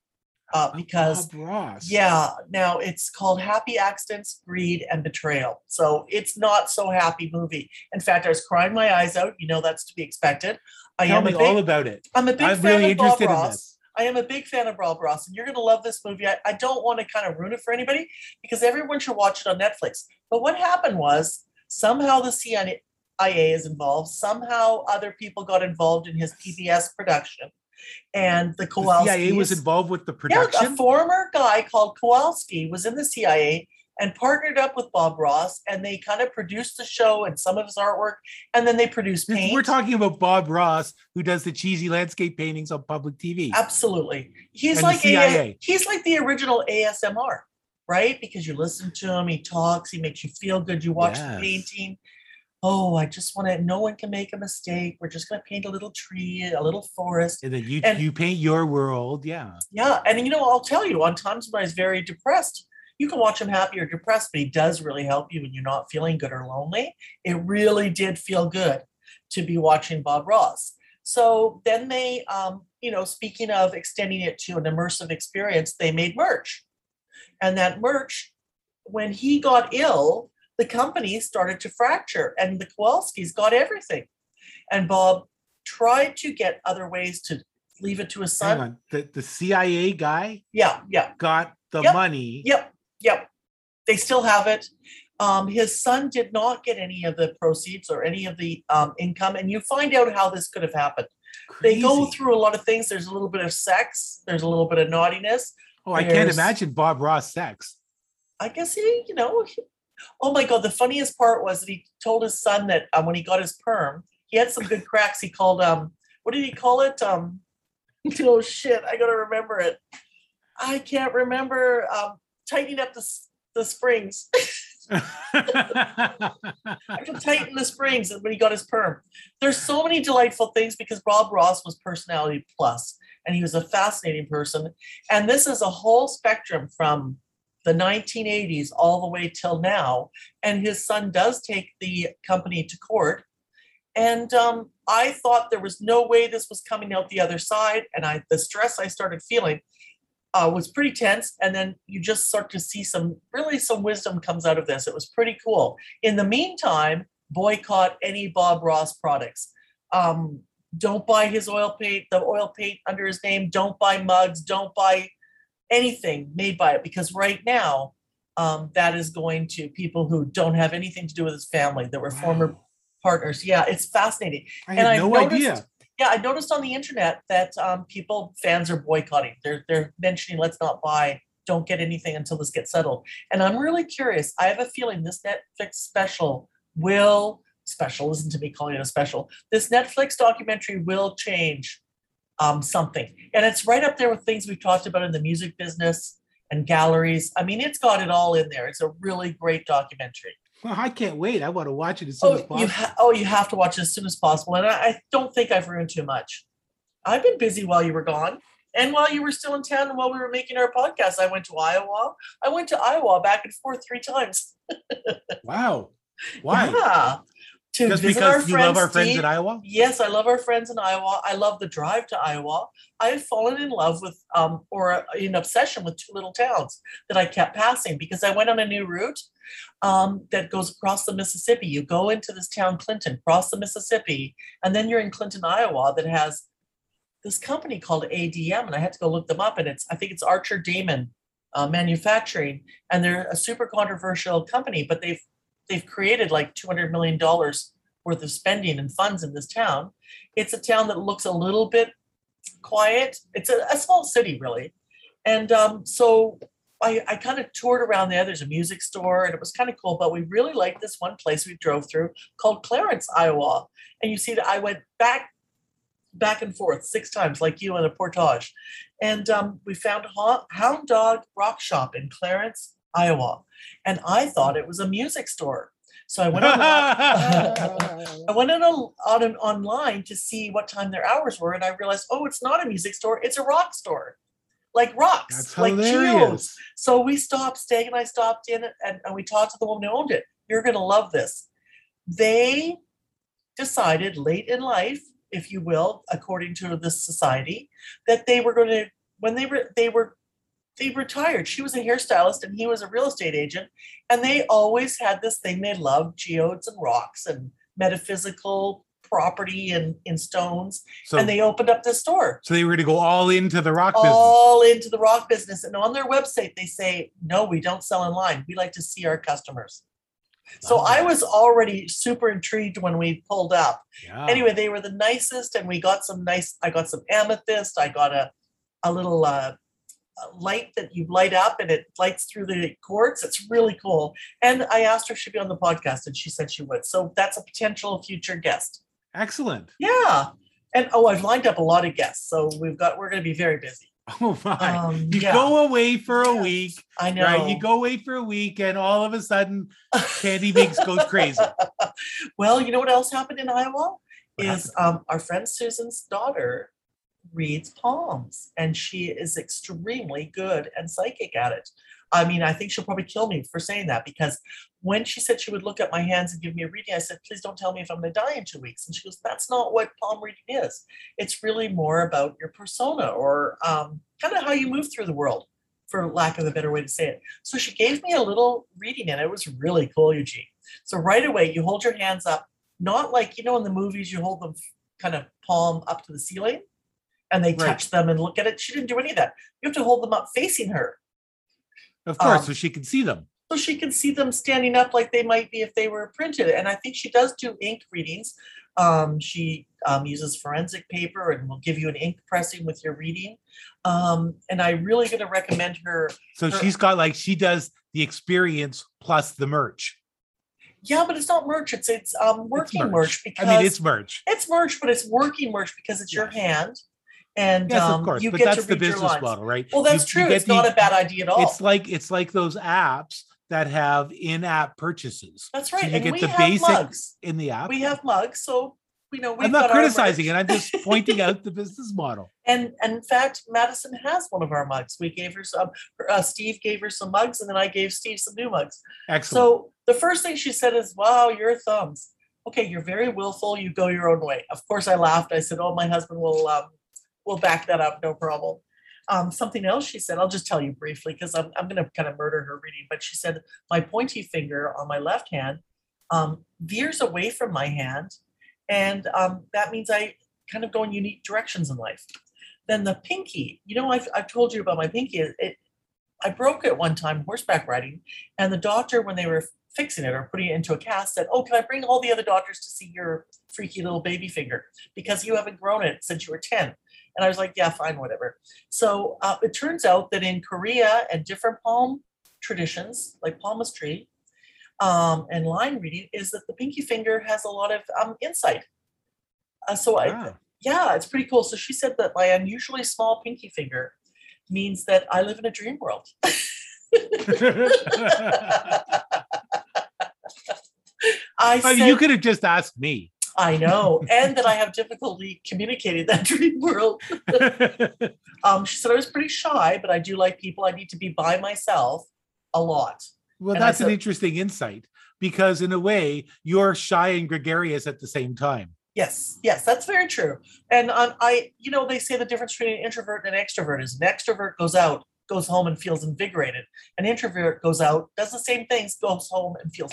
Speaker 2: uh,
Speaker 3: Oh,
Speaker 2: because
Speaker 3: Ross.
Speaker 2: yeah, now it's called Happy Accidents, Greed, and Betrayal. So it's not so happy movie. In fact, I was crying my eyes out. You know that's to be expected. I
Speaker 3: Tell
Speaker 2: am
Speaker 3: me
Speaker 2: big,
Speaker 3: all about it.
Speaker 2: I'm a big
Speaker 3: I'm
Speaker 2: fan
Speaker 3: really
Speaker 2: of Bob Ross. I am a big fan of Bob Ross, and you're going to love this movie. I, I don't want to kind of ruin it for anybody because everyone should watch it on Netflix. But what happened was somehow the CIA is involved. Somehow other people got involved in his PBS production, and the
Speaker 3: The
Speaker 2: Kowalskis.
Speaker 3: CIA was involved with the production.
Speaker 2: Yeah, a former guy called Kowalski was in the CIA and partnered up with Bob Ross, and they kind of produced the show and some of his artwork, and then they produced paint.
Speaker 3: We're talking about Bob Ross, who does the cheesy landscape paintings on public TV.
Speaker 2: Absolutely, he's
Speaker 3: And
Speaker 2: like A-
Speaker 3: CIA.
Speaker 2: he's like the original ASMR, right? Because you listen to him, he talks, he makes you feel good. You watch
Speaker 3: Yes.
Speaker 2: the painting. Oh, I just want to. No one can make a mistake. We're just going to paint a little tree, a little forest.
Speaker 3: And then you
Speaker 2: And-
Speaker 3: you paint your world. Yeah.
Speaker 2: Yeah, and you know, I'll tell you, on times when I was very depressed, you can watch him happy or depressed, but he does really help you when you're not feeling good or lonely. It really did feel good to be watching Bob Ross. So then they, um, you know, speaking of extending it to an immersive experience, they made merch, and that merch, when he got ill, the company started to fracture, and the Kowalskis got everything, and Bob tried to get other ways to leave it to his son.
Speaker 3: The the CIA guy
Speaker 2: Yeah, yeah,
Speaker 3: got the
Speaker 2: Yep.
Speaker 3: money.
Speaker 2: yep, yep. They still have it. Um, his son did not get any of the proceeds or any of the um, income, and you find out how this could have happened. They go through a lot of things. There's a little bit of sex. There's a little bit of naughtiness.
Speaker 3: Oh, I can't imagine Bob Ross sex.
Speaker 2: I guess he, you know. he- oh my God! The funniest part was that he told his son that um, when he got his perm, he had some good cracks. He called um, what did he call it? Um, oh shit! I gotta remember it. I can't remember um, tightening up the the springs. I can tighten the springs when he got his perm. There's so many delightful things because Bob Ross was personality plus, and he was a fascinating person. And this is a whole spectrum from the 1980s all the way till now. And his son does take the company to court. And um, I thought there was no way this was coming out the other side. And I, the stress I started feeling uh, was pretty tense. And then you just start to see some really some wisdom comes out of this. It was pretty cool. In the meantime, boycott any Bob Ross products. Um, don't buy his oil paint, the oil paint under his name. Don't buy mugs. Don't buy anything made by it because right now um, that is going to people who don't have anything to do with his family that were former partners. Yeah, it's fascinating.
Speaker 3: I
Speaker 2: and
Speaker 3: had no
Speaker 2: noticed-
Speaker 3: idea.
Speaker 2: Yeah, I noticed on the internet that um, people fans are boycotting. They're they're mentioning let's not buy, don't get anything until this gets settled. And I'm really curious. I have a feeling this Netflix special will special. Listen to me calling it a special. This Netflix documentary will change um, something, and it's right up there with things we've talked about in the music business and galleries. I mean, it's got it all in there. It's a really great documentary.
Speaker 3: Well, I can't wait. I want to watch it as soon as
Speaker 2: Oh,
Speaker 3: possible.
Speaker 2: you ha- oh, you have to watch it as soon as possible. And I, I don't think I've ruined too much. I've been busy while you were gone. And while you were still in town and while we were making our podcast, I went to Iowa. I went to Iowa back and forth three times.
Speaker 3: wow. Why?
Speaker 2: Yeah. To
Speaker 3: Just
Speaker 2: visit our
Speaker 3: because you love our friends
Speaker 2: Steve.
Speaker 3: in Iowa?
Speaker 2: Yes, I love our friends in Iowa. I love the drive to Iowa. I have fallen in love with, um, or in obsession with two little towns that I kept passing because I went on a new route um, that goes across the Mississippi. You go into this town, Clinton, cross the Mississippi, and then you're in Clinton, Iowa, that has this company called ADM, and I had to go look them up. And it's, I think it's Archer Damon uh, Manufacturing, and they're a super controversial company, but they've they've created like 200 million dollars worth of spending and funds in this town. It's a town that looks a little bit quiet. It's a, a small city, really. And um, so I, I kind of toured around there. There's a music store and it was kind of cool, but we really liked this one place we drove through called Clarence, Iowa. And you see that I went back back and forth six times like you in a portage. And um, we found Ho- Hound Dog Rock Shop in Clarence, Iowa. And I thought it was a music store. So I went on I went on, a, on an, online to see what time their hours were, and I realized, oh, it's not a music store; it's a rock store, like rocks,
Speaker 3: That's
Speaker 2: like
Speaker 3: hilarious.
Speaker 2: So we stopped. Stag and I stopped in, and, and we talked to the woman who owned it. You're going to love this. They decided late in life, if you will, according to this society, that they were going to when they were they were they retired. She was a hairstylist and he was a real estate agent, and they always had this thing they loved: geodes and rocks and metaphysical property and in stones.
Speaker 3: So,
Speaker 2: and they opened up this store
Speaker 3: so they were going to go all into the rock business.
Speaker 2: all into the rock business. And on their website, they say, no, we don't sell online. We like to see our customers. So
Speaker 3: Wow.
Speaker 2: I was already super intrigued when we pulled up.
Speaker 3: Yeah.
Speaker 2: Anyway, they were the nicest, and we got some nice. I got some amethyst. I got a a little uh, light that you light up, and it lights through the quartz. It's really cool. And I asked her if she'd be on the podcast, and she said she would. So that's a potential future guest.
Speaker 3: Excellent.
Speaker 2: Yeah. And oh, I've lined up a lot of guests, so we've got we're going to be very busy.
Speaker 3: Oh my.
Speaker 2: Um,
Speaker 3: you
Speaker 2: yeah.
Speaker 3: go away for a week,
Speaker 2: I know.
Speaker 3: right? You go away for a week, and all of a sudden, Candy Minx goes crazy.
Speaker 2: well, you know what else happened in Iowa?
Speaker 3: What
Speaker 2: is um, our friend Susan's daughter reads palms, and she is extremely good and psychic at it. I mean, I think she'll probably kill me for saying that because when she said she would look at my hands and give me a reading, I said, please don't tell me if I'm going to die in two weeks. And she goes, that's not what palm reading is. It's really more about your persona or um, kind of how you move through the world, for lack of a better way to say it. So she gave me a little reading, and it was really cool, Eugene. So right away, you hold your hands up, not like, you know, in the movies, you hold them kind of palm up to the ceiling and they
Speaker 3: Right.
Speaker 2: touch them and look at it. She didn't do any of that. You have to hold them up facing her
Speaker 3: Of course,
Speaker 2: Um,
Speaker 3: so she can see them.
Speaker 2: so she can see them standing up like they might be if they were printed. And I think she does do ink readings. Um, she um, uses forensic paper and will give you an ink pressing with your reading. Um, and I really going to recommend her.
Speaker 3: So
Speaker 2: her-
Speaker 3: she's got like she does the experience plus the merch.
Speaker 2: Yeah, but it's not merch. It's it's um, working merch. because
Speaker 3: I mean, it's merch.
Speaker 2: it's merch, but it's working merch because it's your hand And
Speaker 3: Yes,
Speaker 2: um,
Speaker 3: of course,
Speaker 2: you
Speaker 3: but
Speaker 2: get
Speaker 3: that's the business model, right?
Speaker 2: Well, that's
Speaker 3: You- you
Speaker 2: true.
Speaker 3: get
Speaker 2: It's not a bad idea at all.
Speaker 3: It's like it's like those apps that have in-app purchases
Speaker 2: That's
Speaker 3: so
Speaker 2: right.
Speaker 3: you
Speaker 2: and
Speaker 3: get
Speaker 2: we
Speaker 3: the basics
Speaker 2: mugs.
Speaker 3: in the app.
Speaker 2: We have mugs, so you know we've
Speaker 3: I'm not criticizing it. I'm just pointing out the business model.
Speaker 2: And, and in fact, Madison has one of our mugs. We gave her some. Uh, Steve gave her some mugs, and then I gave Steve some new mugs.
Speaker 3: Excellent.
Speaker 2: So the first thing she said is, "Wow, your thumbs. Okay, you're very willful. You go your own way." Of course, I laughed. I said, "Oh, my husband will um, will back that up. No problem." Um, something else she said, I'll just tell you briefly because I'm, I'm going to kind of murder her reading. But she said, my pointy finger on my left hand um, veers away from my hand. And um, that means I kind of go in unique directions in life. Then the pinky, you know, I've, I've told you about my pinky. It, it, I broke it one time horseback riding. And the doctor, when they were fixing it or putting it into a cast, said, Oh, can I bring all the other doctors to see your freaky little baby finger? Because you haven't grown it since you were 10. And I was like, yeah, fine, whatever. So uh, it turns out that in Korea and different palm traditions, like palmistry um, and line reading, is that the pinky finger has a lot of um, insight. Uh, so I, yeah, it's pretty cool. So she said that my unusually small pinky finger means that I live in a dream world. I,
Speaker 3: I mean,
Speaker 2: said,
Speaker 3: you could have just asked me.
Speaker 2: I know, and that I have difficulty communicating that dream world. Um, she said I was pretty shy, but I do like people. I need to be by myself a lot.
Speaker 3: well,
Speaker 2: And
Speaker 3: that's an interesting insight because, in a way, you're shy and gregarious at the same time.
Speaker 2: Yes, yes, that's very true. And um, I, you know, they say the difference between an introvert and an extrovert is an extrovert goes out, goes home and feels invigorated. An introvert goes out, does the same things, goes home and feels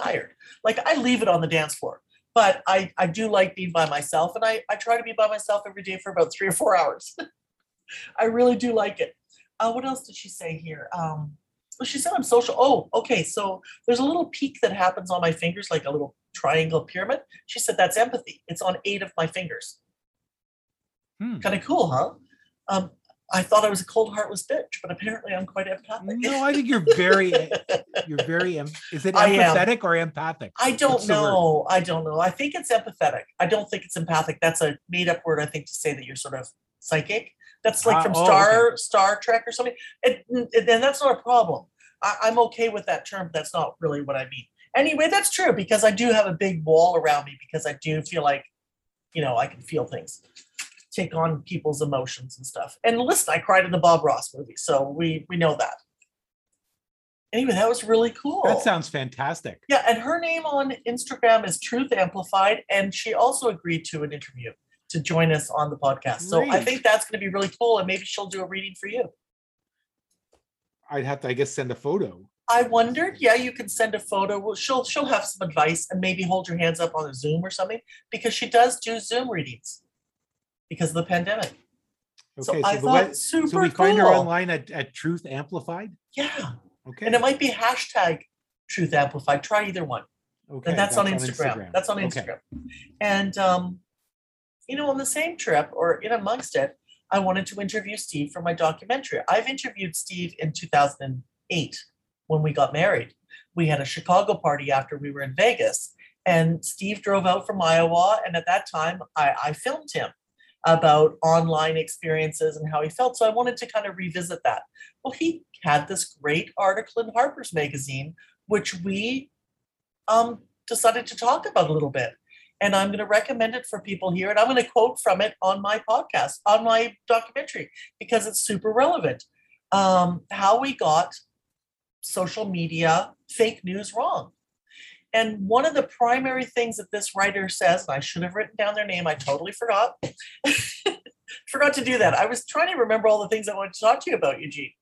Speaker 2: tired. Like I leave it on the dance floor, but I, I do like being by myself, and I, I try to be by myself every day for about three or four hours. I really do like it. Uh, what else did she say here? Um, well, she said I'm social. Oh, okay. So there's a little peak that happens on my fingers, like a little triangle pyramid. She said that's empathy. It's on eight of my fingers.
Speaker 3: Hmm.
Speaker 2: Kind of cool, huh? Um, I thought I was a cold, heartless bitch, but apparently I'm quite empathic.
Speaker 3: No, I think you're very, you're very. Is it empathetic or empathic?
Speaker 2: I don't
Speaker 3: What's
Speaker 2: know. I don't know. I think it's empathetic. I don't think it's empathic. That's a made up word, I think, to say that you're sort of psychic. That's like
Speaker 3: Ah,
Speaker 2: from
Speaker 3: oh,
Speaker 2: Star Star Trek or something. And, and that's not a problem. I, I'm okay with that term. But that's not really what I mean. Anyway, that's true because I do have a big wall around me because I do feel like, you know, I can feel things, take on people's emotions and stuff. And listen, I cried in the Bob Ross movie, so we we know that. Anyway, that was really cool.
Speaker 3: That sounds fantastic.
Speaker 2: Yeah, and her name on Instagram is Truth Amplified, and she also agreed to an interview to join us on the podcast. So I think that's going to be really cool, and maybe she'll do a reading for you.
Speaker 3: I'd have to, I guess, send a photo.
Speaker 2: I wondered, yeah, you can send a photo. Well, she'll she'll have some advice and maybe hold your hands up on a Zoom or something because she does do Zoom readings because of the pandemic. so
Speaker 3: Okay,
Speaker 2: I
Speaker 3: so, the
Speaker 2: thought
Speaker 3: web,
Speaker 2: super
Speaker 3: so we
Speaker 2: cool.
Speaker 3: find her online at, at Truth Amplified.
Speaker 2: Yeah,
Speaker 3: Okay,
Speaker 2: and it might be hashtag Truth Amplified. Try either one.
Speaker 3: okay,
Speaker 2: and that's, on, Instagram. That's on Instagram.
Speaker 3: Okay.
Speaker 2: Instagram. And um, you know, on the same trip or in amongst it, I wanted to interview Steve for my documentary. I've interviewed Steve in 2008 when we got married. We had a Chicago party after we were in Vegas, and Steve drove out from Iowa. And at that time, I, I filmed him about online experiences and how he felt. So I wanted to kind of revisit that. Well, he had this great article in Harper's Magazine, which we um, decided to talk about a little bit. And I'm going to recommend it for people here. And I'm going to quote from it on my podcast, on my documentary, because it's super relevant. Um, how we got social media fake news wrong. And one of the primary things that this writer says, and I should have written down their name, I totally forgot. forgot to do that. I was trying to remember all the things I wanted to talk to you about, Eugene.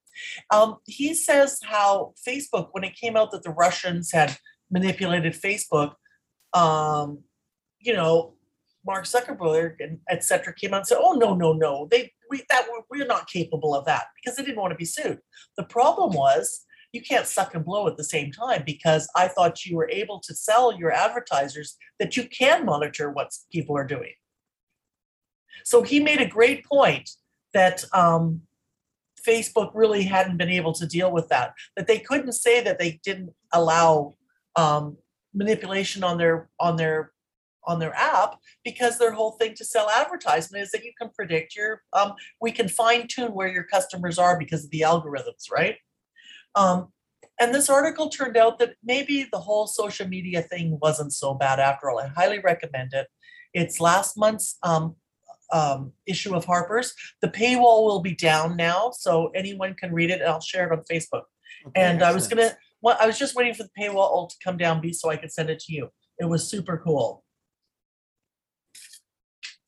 Speaker 2: Um, he says how Facebook, when it came out that the Russians had manipulated Facebook, um, you know, Mark Zuckerberg and et cetera came out and said, "Oh no, no, no, they we that we're not capable of that because they didn't want to be sued." The problem was you can't suck and blow at the same time because I thought you were able to sell your advertisers that you can monitor what people are doing. So he made a great point that um, Facebook really hadn't been able to deal with that. That they couldn't say that they didn't allow um, manipulation on their on their on their app because their whole thing to sell advertisement is that you can predict your um, we can fine tune where your customers are because of the algorithms right um, and this article turned out that maybe the whole social media thing wasn't so bad after all i highly recommend it it's last month's um, um, issue of harper's the paywall will be down now so anyone can read it and i'll share it on facebook
Speaker 3: Okay,
Speaker 2: and I was gonna, well, I was just waiting for the paywall to come down, be so I could send it to you. It was super cool.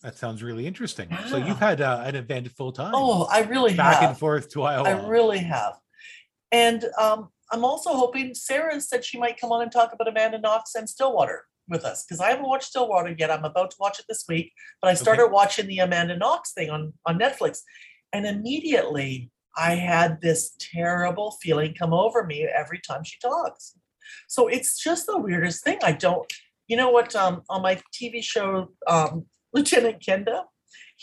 Speaker 3: That sounds really interesting. So you've had uh, an event full time.
Speaker 2: Oh, I really
Speaker 3: back and forth to Iowa.
Speaker 2: I really have. And um, I'm also hoping Sarah said she might come on and talk about Amanda Knox and Stillwater with us because I haven't watched Stillwater yet. I'm about to watch it this week, but I started watching the Amanda Knox thing on on Netflix, and immediately I had this terrible feeling come over me every time she talks. So it's just the weirdest thing. I don't, you know what? Um, on my TV show, um, Lieutenant Kenda,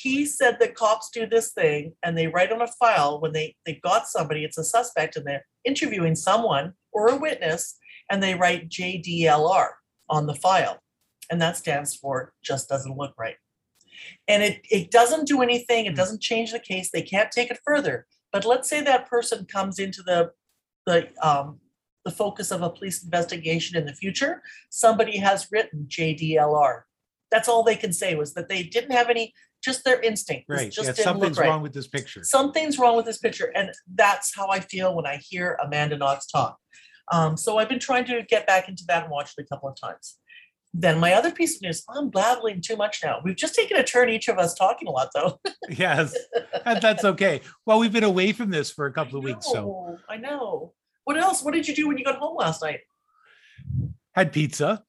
Speaker 2: he said that cops do this thing and they write on a file when they they've got somebody, it's a suspect, and they're interviewing someone or a witness, and they write JDLR on the file, and that stands for just doesn't look right. And it it doesn't do anything. It
Speaker 3: Hmm.
Speaker 2: doesn't change the case. They can't take it further. But let's say that person comes into the the um, the focus of a police investigation in the future. Somebody has written JDLR. That's all they can say was that they didn't have any, just their instinct.
Speaker 3: Right.
Speaker 2: Just
Speaker 3: Yeah,
Speaker 2: didn't
Speaker 3: something's
Speaker 2: look right.
Speaker 3: wrong with this picture.
Speaker 2: Something's wrong with this picture, and that's how I feel when I hear Amanda Knox talk. Um, so I've been trying to get back into that and watch it a couple of times. Then my other piece of news, I'm blabbling too much now. We've just taken a turn, each of us talking a lot, though.
Speaker 3: yes, that's okay. Well, we've been away from this for a couple of weeks, so
Speaker 2: I know. What else? What did you do when you got home last night?
Speaker 3: had pizza.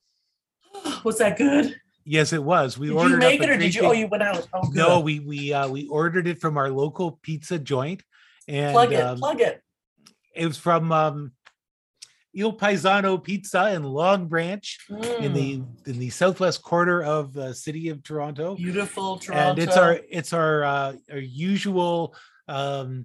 Speaker 2: Was that good?
Speaker 3: Yes, it was. We
Speaker 2: Did you
Speaker 3: ordered
Speaker 2: make it or did you? Oh, you went out. Oh.
Speaker 3: No, we we uh, we ordered it from our local pizza joint, and
Speaker 2: plug it.
Speaker 3: um,
Speaker 2: plug it.
Speaker 3: it was from um, Il Paisano Pizza in Long Branch in the
Speaker 2: Mm,
Speaker 3: in the southwest corner of the city of Toronto.
Speaker 2: beautiful Toronto.
Speaker 3: and it's our it's our uh, our usual um,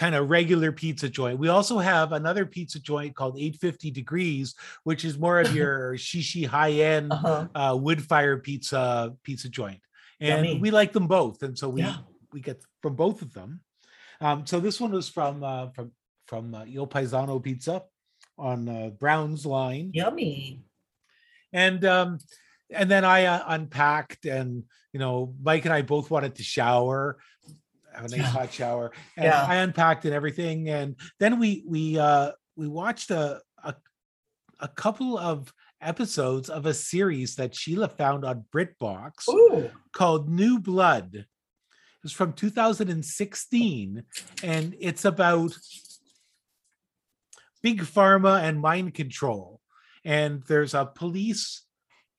Speaker 3: kind of regular pizza joint. We also have another pizza joint called 850 Degrees, which is more of your shishi high end
Speaker 2: uh-huh.
Speaker 3: uh, wood fire pizza pizza joint, and
Speaker 2: Yummy.
Speaker 3: we like them both, and so we
Speaker 2: Yeah.
Speaker 3: we get from both of them. Um, so this one was from uh, from from uh, Il Paisano Pizza on uh, Brown's Line
Speaker 2: yummy.
Speaker 3: and um and then i uh, unpacked and you know mike and i both wanted to shower have a nice hot shower and
Speaker 2: Yeah.
Speaker 3: i unpacked and everything and then we we uh we watched a a, a couple of episodes of a series that sheila found on britbox
Speaker 2: Ooh,
Speaker 3: called new blood. It was from 2016 and it's about big pharma and mind control and there's a police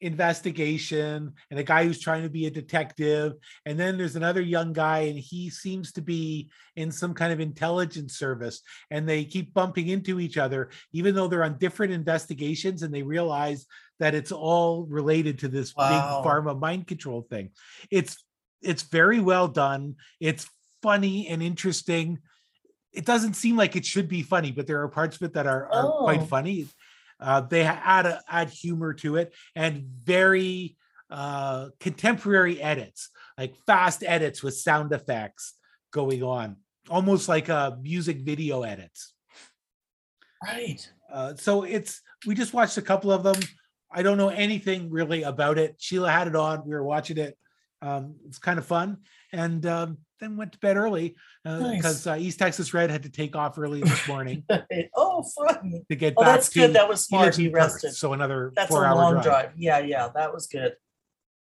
Speaker 3: investigation and a guy who's trying to be a detective and then there's another young guy and he seems to be in some kind of intelligence service and they keep bumping into each other even though they're on different investigations and they realize that it's all related to this
Speaker 2: Wow.
Speaker 3: big pharma mind control thing it's it's very well done it's funny and interesting it doesn't seem like it should be funny but there are parts of it that are, are quite
Speaker 2: Oh.
Speaker 3: funny uh, they add a, add humor to it and very uh, contemporary edits, like fast edits with sound effects going on, almost like a music video edits.
Speaker 2: right.
Speaker 3: Uh, so it's we just watched a couple of them. I don't know anything really about it. Sheila had it on. We were watching it. Um, it's kind of fun, and um, then went to bed early because uh, East Texas Red had to take off early this morning
Speaker 2: oh, fun.
Speaker 3: to get
Speaker 2: Oh,
Speaker 3: back
Speaker 2: that's
Speaker 3: to.
Speaker 2: good. That was smart. He
Speaker 3: in Perth,
Speaker 2: rested.
Speaker 3: so another
Speaker 2: That's a long
Speaker 3: drive.
Speaker 2: drive. Yeah, yeah, that was good.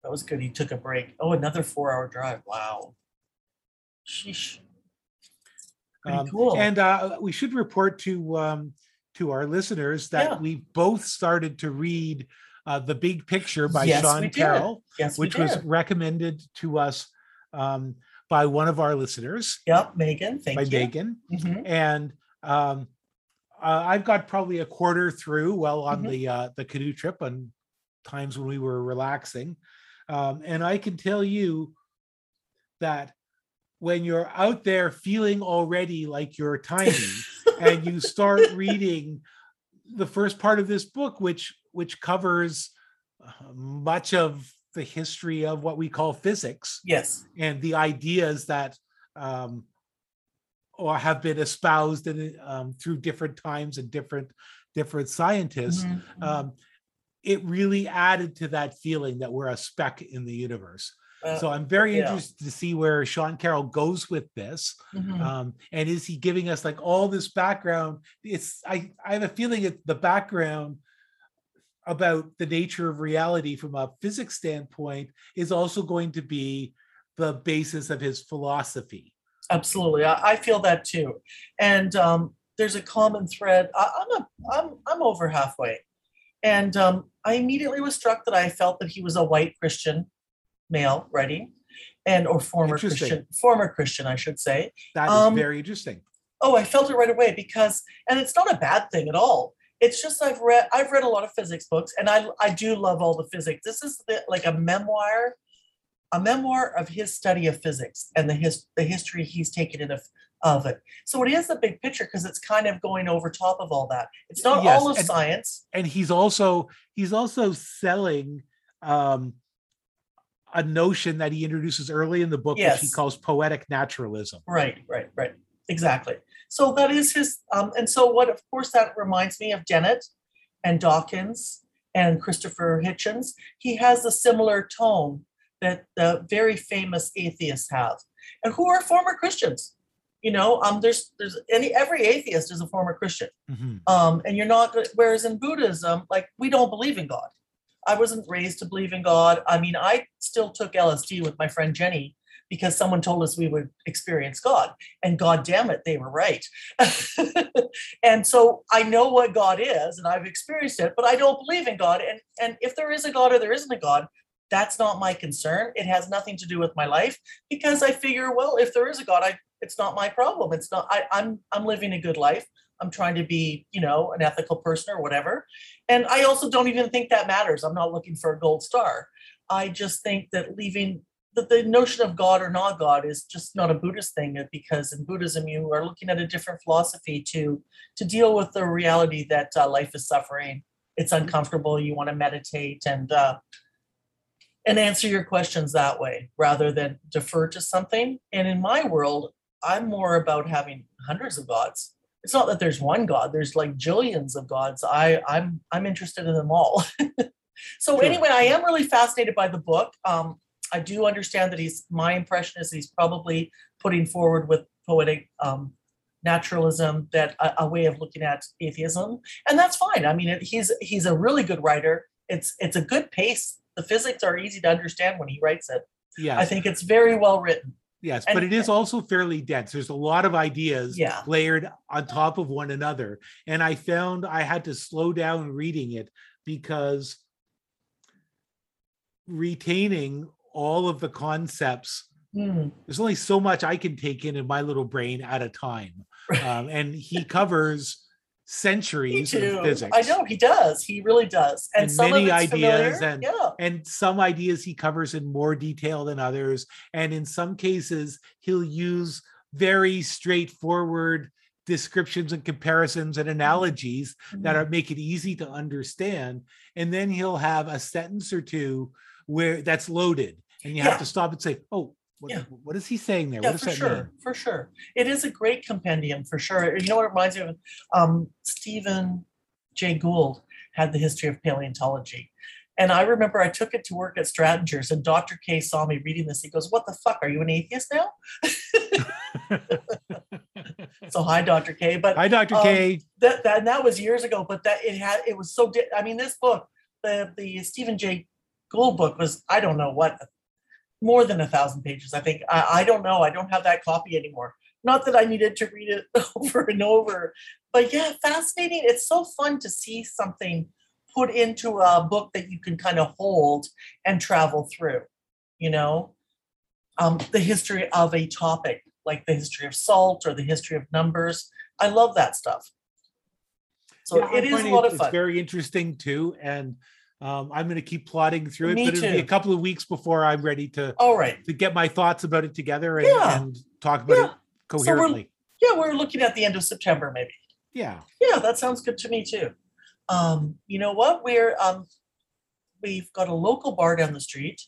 Speaker 2: That was good. He took a break. Oh, another four-hour drive. Wow. Sheesh.
Speaker 3: Um,
Speaker 2: cool.
Speaker 3: And uh, we should report to um, to our listeners that
Speaker 2: Yeah.
Speaker 3: we both started to read uh, the Big Picture by
Speaker 2: Yes,
Speaker 3: Sean. Carroll,
Speaker 2: yes,
Speaker 3: which was recommended to us um, by one of our listeners,
Speaker 2: Yep, Megan. Thank
Speaker 3: by
Speaker 2: you.
Speaker 3: Megan.
Speaker 2: Mhm.
Speaker 3: And um, uh, I've got probably a quarter through, well, on
Speaker 2: Mhm.
Speaker 3: the uh, the canoe trip and times when we were relaxing, um, and I can tell you that when you're out there feeling already like you're tiny and you start reading the first part of this book which which covers uh, much of the history of what we call physics
Speaker 2: Yes.
Speaker 3: and the ideas that um, or have been espoused in, um, through different times and different different scientists.
Speaker 2: Mhm, mhm.
Speaker 3: Um, it really added to that feeling that we're a speck in the universe.
Speaker 2: Uh,
Speaker 3: So I'm very
Speaker 2: yeah.
Speaker 3: interested to see where Sean Carroll goes with this.
Speaker 2: mhm.
Speaker 3: Um, and is he giving us like all this background? It's I I have a feeling it's the background about the nature of reality from a physics standpoint is also going to be the basis of his philosophy.
Speaker 2: Absolutely, I, I feel that too. And um, there's a common thread. I, I'm a, I'm I'm over halfway, and um, I immediately was struck that I felt that he was a white Christian male writing, and or former Christian, former Christian, I should say.
Speaker 3: That is
Speaker 2: Um,
Speaker 3: very interesting.
Speaker 2: Oh, I felt it right away because, and it's not a bad thing at all. It's just I've read I've read a lot of physics books, and I I do love all the physics. This is the, like a memoir, a memoir of his study of physics and the his the history he's taken in of of it. So it is the big picture because it's kind of going over top of all that. It's not
Speaker 3: Yes,
Speaker 2: all of
Speaker 3: and-
Speaker 2: science.
Speaker 3: And he's also he's also selling um a notion that he introduces early in the book, which he calls poetic naturalism.
Speaker 2: Right, right, right. Exactly. So that is his, um, and so what, of course, that reminds me of Dennett and Dawkins and Christopher Hitchens. He has a similar tone that the very famous atheists have, and who are former Christians. You know, um, there's there's any every atheist is a former Christian.
Speaker 3: Mhm.
Speaker 2: Um, and you're not whereas in Buddhism, like we don't believe in God. I wasn't raised to believe in God. I mean, I still took LSD with my friend Jenny because someone told us we would experience God. And God damn it, they were right. and so I know what God is and I've experienced it, but I don't believe in God. And and if there is a God or there isn't a God, that's not my concern. It has nothing to do with my life because I figure, well, if there is a God, I it's not my problem. It's not I, I'm I'm living a good life. I'm trying to be, you know, an ethical person or whatever. And I also don't even think that matters. I'm not looking for a gold star. I just think that leaving that the notion of God or not God is just not a Buddhist thing uh, because in Buddhism you are looking at a different philosophy to to deal with the reality that uh, life is suffering. It's uncomfortable. You want to meditate and uh, and answer your questions that way rather than defer to something. And in my world, I'm more about having hundreds of gods. It's not that there's one God. There's like jillions of gods. I I'm I'm interested in them all. so
Speaker 3: Sure.
Speaker 2: anyway, I am really fascinated by the book. Um, I do understand that he's. My impression is he's probably putting forward with poetic um, naturalism that a, a way of looking at atheism, and that's fine. I mean, it, he's he's a really good writer. It's it's a good pace. The physics are easy to understand when he writes it.
Speaker 3: Yes.
Speaker 2: I think it's very well written.
Speaker 3: Yes,
Speaker 2: And-
Speaker 3: but it is also fairly dense. There's a lot of ideas
Speaker 2: Yeah.
Speaker 3: layered on top of one another. And I found I had to slow down reading it because retaining all of the concepts,
Speaker 2: Hmm.
Speaker 3: there's only so much I can take in in my little brain at a time. Um, and he covers centuries of physics.
Speaker 2: I know he does. He really does. And,
Speaker 3: And
Speaker 2: some
Speaker 3: many ideas
Speaker 2: familiar.
Speaker 3: and-
Speaker 2: yeah.
Speaker 3: and some ideas he covers in more detail than others and in some cases he'll use very straightforward descriptions and comparisons and analogies that
Speaker 2: Mhm.
Speaker 3: are make it easy to understand and then he'll have a sentence or two where that's loaded and you
Speaker 2: Yeah.
Speaker 3: have to stop and say oh what,
Speaker 2: Yeah.
Speaker 3: what is he saying there
Speaker 2: Yeah,
Speaker 3: what does
Speaker 2: for
Speaker 3: that
Speaker 2: sure,
Speaker 3: mean
Speaker 2: for sure. It is a great compendium for sure. You know what it reminds me of? Um, Stephen Jay Gould had the history of paleontology. And I remember I took it to work at Strattingers, and Dr. K saw me reading this. He goes, What the fuck? Are you an atheist now? So, hi, Dr. K. But
Speaker 3: hi dr
Speaker 2: Um,
Speaker 3: k
Speaker 2: that, that and that was years ago but that it had it was so di- i mean this book the the stephen j gould book was i don't know what more than a thousand pages i think. I, I don't know. I don't have that copy anymore. Not that i needed to read it over and over. But yeah fascinating. It's so fun to see something put into a book that you can kind of hold and travel through you know? Um, the history of a topic like the history of salt or the history of numbers. I love that stuff. So
Speaker 3: Yeah,
Speaker 2: it is a lot of
Speaker 3: it's
Speaker 2: fun.
Speaker 3: very interesting too and um, i'm going to keep plodding through it
Speaker 2: Me
Speaker 3: but it'll be a couple of weeks before i'm ready to
Speaker 2: All right.
Speaker 3: to get my thoughts about it together and,
Speaker 2: Yeah.
Speaker 3: and talk about
Speaker 2: Yeah.
Speaker 3: it coherently.
Speaker 2: Yeah, we're looking at the end of September, maybe.
Speaker 3: yeah.
Speaker 2: Yeah, that sounds good to me too. Um, you know what? We're um, we've got a local bar down the street,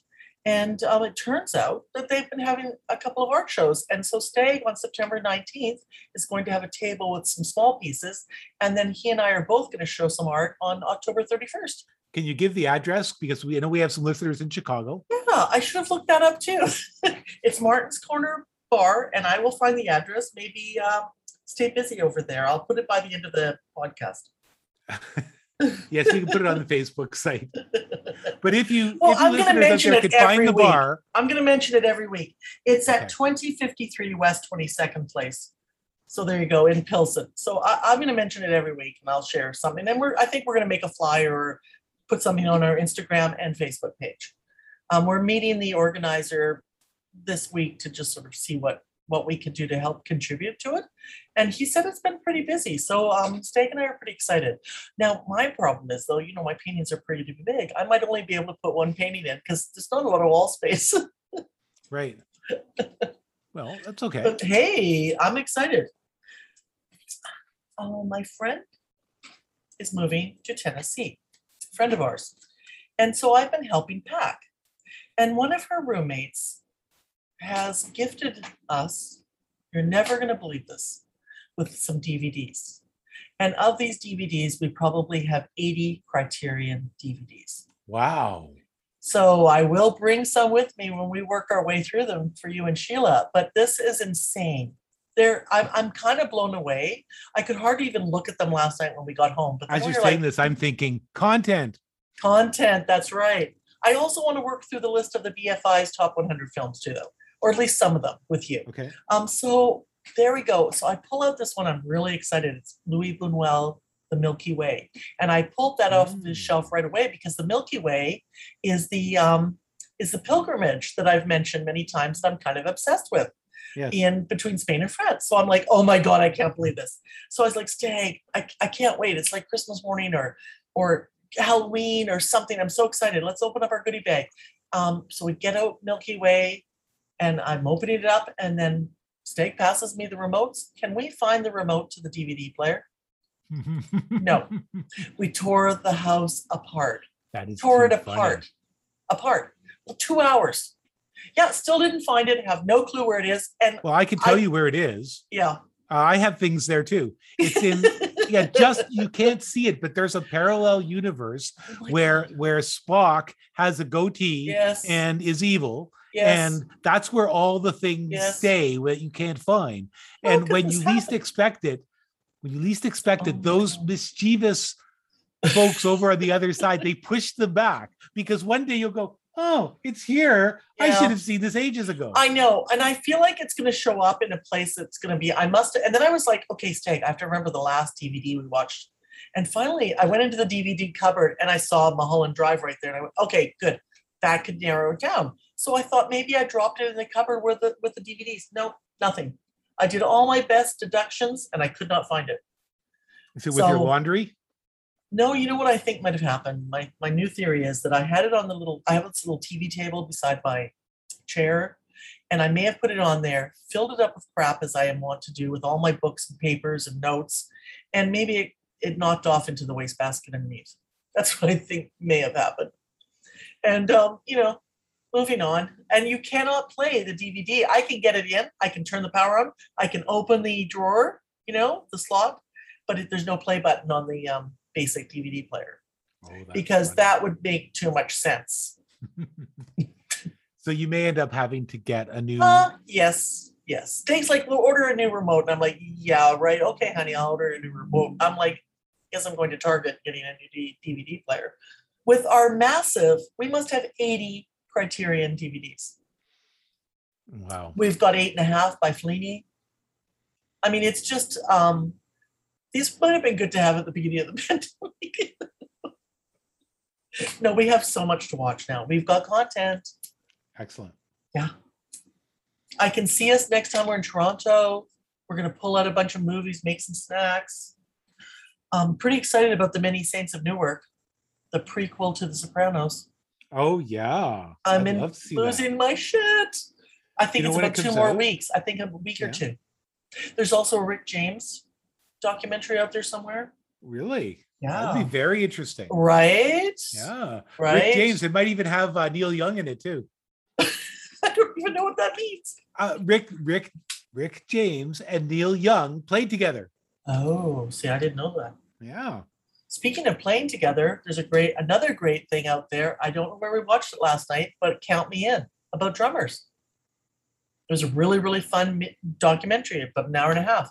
Speaker 2: and um, it turns out that they've been having a couple of art shows. And so Stag on September 19th is going to have a table with some small pieces, and then he and I are both going to show some art on October 31st.
Speaker 3: Can you give the address because we I know we have some listeners in Chicago.
Speaker 2: Yeah, I should have looked that up too. it's Martin's Corner Bar, and I will find the address. Maybe uh, stay busy over there. I'll put it by the end of the podcast.
Speaker 3: yes, you can put it on the Facebook site. But if you,
Speaker 2: Well,
Speaker 3: if you
Speaker 2: I'm gonna mention
Speaker 3: there
Speaker 2: it every
Speaker 3: the
Speaker 2: week.
Speaker 3: bar,
Speaker 2: I'm going to mention it every week. It's at
Speaker 3: Okay.
Speaker 2: 2053 West 22nd Place. So there you go in Pilsen. So I, I'm going to mention it every week, and I'll share something. And we're I think we're going to make a flyer put something on our Instagram and Facebook page. Um, we're meeting the organizer this week to just sort of see what what we could do to help contribute to it. And he said it's been pretty busy. So um, and I are pretty excited. Now, my problem is though, you know, my paintings are pretty big. I might only be able to put one painting in because there's not a lot of wall space.
Speaker 3: right? Well, that's okay.
Speaker 2: But hey, I'm excited. Oh, my friend is moving to Tennessee, friend of ours. And so I've been helping pack. And one of her roommates has gifted us, you're never going to believe this, with some DVDs. And of these DVDs, we probably have 80 Criterion DVDs.
Speaker 3: Wow.
Speaker 2: So I will bring some with me when we work our way through them for you and Sheila. But this is insane. They're I'm I'm kind of blown away. I could hardly even look at them last night when we got home. But
Speaker 3: As you're saying
Speaker 2: like,
Speaker 3: this, I'm thinking content.
Speaker 2: content, that's right. I also want to work through the list of the BFI's top 100 films too, though, or at least some of them with you.
Speaker 3: Okay.
Speaker 2: Um, so there we go. So I pull out this one. I'm really excited. It's Luis Buñuel, The Milky Way, and I pulled that off the
Speaker 3: Mm.
Speaker 2: shelf right away because the Milky Way is the um, is the pilgrimage that I've mentioned many times that I'm kind of obsessed with
Speaker 3: Yes.
Speaker 2: in between Spain and France. So I'm like, oh my god, I can't believe this. So I was like, stay, I, I can't wait. It's like Christmas morning or or Halloween or something. I'm so excited. Let's open up our goodie bag. Um, so we get out Milky Way, and I'm opening it up, and then Steak passes me the remotes. Can we find the remote to the DVD player? No. We tore the house apart.
Speaker 3: that is
Speaker 2: Tore it
Speaker 3: too funny.
Speaker 2: apart. Apart. Well, two hours. Yeah, still didn't find it. Have no clue where it is. And
Speaker 3: Well, I can tell
Speaker 2: I-
Speaker 3: you where it is.
Speaker 2: yeah.
Speaker 3: Uh, I have things there too. It's in yeah, just you can't see it, but there's a parallel universe
Speaker 2: Oh
Speaker 3: where
Speaker 2: God.
Speaker 3: where Spock has a goatee
Speaker 2: yes
Speaker 3: and is evil,
Speaker 2: yes.
Speaker 3: and that's where all the things
Speaker 2: Yes.
Speaker 3: stay that you can't find.
Speaker 2: How
Speaker 3: and when you least expect it, when you least expect
Speaker 2: Oh
Speaker 3: it, those
Speaker 2: God.
Speaker 3: mischievous folks over on the other side they push them back because one day you'll go, "Oh, it's here! I should have seen this ages ago."
Speaker 2: I know, and I feel like it's going to show up in a place that's going to be. I must, and then I was like, okay, Steg, I have to remember the last DVD we watched. And finally, I went into the DVD cupboard and I saw Mulholland Drive right there, and I went, okay, good, that could narrow it down. So I thought maybe I dropped it in the cupboard with the with the DVDs. No, nothing. I did all my best deductions, and I could not find it.
Speaker 3: Is it with your laundry?
Speaker 2: No, you know what I think might have happened. My my new theory is that I had it on the little I have this little TV table beside my chair, and I may have put it on there, filled it up with crap as I am wont to do with all my books and papers and notes, and maybe it, it knocked off into the wastebasket underneath. That's what I think may have happened. And um, you know, moving on. And you cannot play the DVD. I can get it in. I can turn the power on. I can open the drawer. You know, the slot, but there's no play button on the um, basic DVD player
Speaker 3: Oh,
Speaker 2: because
Speaker 3: funny.
Speaker 2: that would make too much sense.
Speaker 3: So you may end up having to get a new.
Speaker 2: Uh, yes, yes. Things like we'll order a new remote, and I'm like, yeah, right, okay, honey, I'll order a new remote. I'm like, guess I'm going to Target getting a new DVD player. With our massive, we must have 80 Criterion DVDs.
Speaker 3: wow.
Speaker 2: We've got eight and a half by Fellini. I mean, it's just um, these might have been good to have at the beginning of the pandemic. no, we have so much to watch now. We've got content.
Speaker 3: Excellent. Yeah.
Speaker 2: I can see us next time we're in Toronto. We're going to pull out a bunch of movies, make some snacks. I'm pretty excited about The Many Saints of Newark, the prequel to The Sopranos.
Speaker 3: Oh yeah.
Speaker 2: I'm in
Speaker 3: see that.
Speaker 2: losing my shit. I think
Speaker 3: You know
Speaker 2: it's
Speaker 3: when it
Speaker 2: about two more
Speaker 3: out?
Speaker 2: weeks. I think a week or two. There's also a Rick James documentary out there somewhere.
Speaker 3: Really? Yeah. That'd be very interesting.
Speaker 2: Right?
Speaker 3: Yeah.
Speaker 2: Right.
Speaker 3: Rick James. It might even have uh, Neil Young in it too.
Speaker 2: I don't even know what that means.
Speaker 3: Uh, Rick, Rick, Rick James and Neil Young played together.
Speaker 2: Oh, see, I didn't know that.
Speaker 3: Yeah.
Speaker 2: Speaking of playing together, there's a great another great thing out there. I don't know where we watched it last night, but Count Me In about drummers. It was a really really fun documentary, about an hour and a half.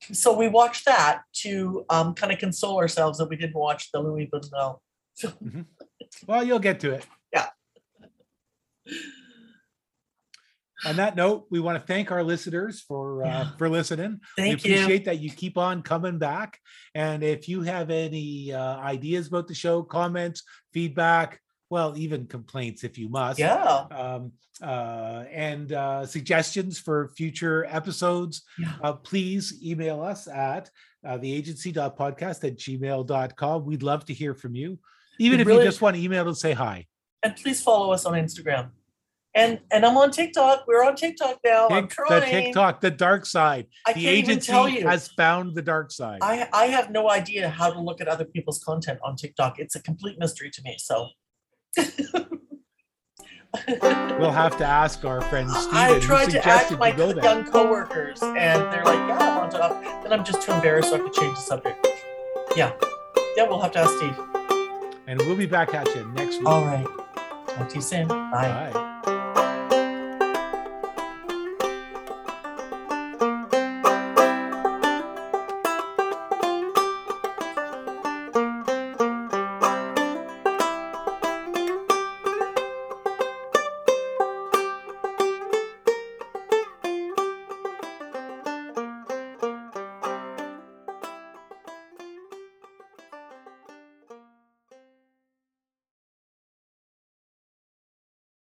Speaker 2: So we watched that to um, kind of console ourselves that we didn't watch the Luis Buñuel. film.
Speaker 3: Well, you'll get to it.
Speaker 2: Yeah.
Speaker 3: On that note, we want to thank our listeners for uh, for listening.
Speaker 2: Thank
Speaker 3: we
Speaker 2: you.
Speaker 3: appreciate that you keep on coming back. And if you have any uh, ideas about the show, comments, feedback, well, even complaints if you must,
Speaker 2: Yeah.
Speaker 3: um, uh, and uh, suggestions for future episodes,
Speaker 2: Yeah.
Speaker 3: uh, please email us at uh, theagency.podcast at gmail.com. We'd love to hear from you. Even
Speaker 2: We
Speaker 3: if you just want to email to say hi.
Speaker 2: And please follow us on Instagram. And and I'm on TikTok. We're on TikTok now. I'm trying.
Speaker 3: the TikTok, the dark side.
Speaker 2: I
Speaker 3: the agency has found the dark side.
Speaker 2: I I have no idea how to look at other people's content on TikTok. It's a complete mystery to me. So
Speaker 3: we'll have to ask our friend Steven.
Speaker 2: I tried to my
Speaker 3: you go there.
Speaker 2: young coworkers, and they're like, "Yeah, I want to." Then I'm just too embarrassed, so I could change the subject. Yeah, yeah, we'll have to ask Steve.
Speaker 3: And we'll be back at you next week.
Speaker 2: All right, talk to you soon. Bye.
Speaker 3: Bye.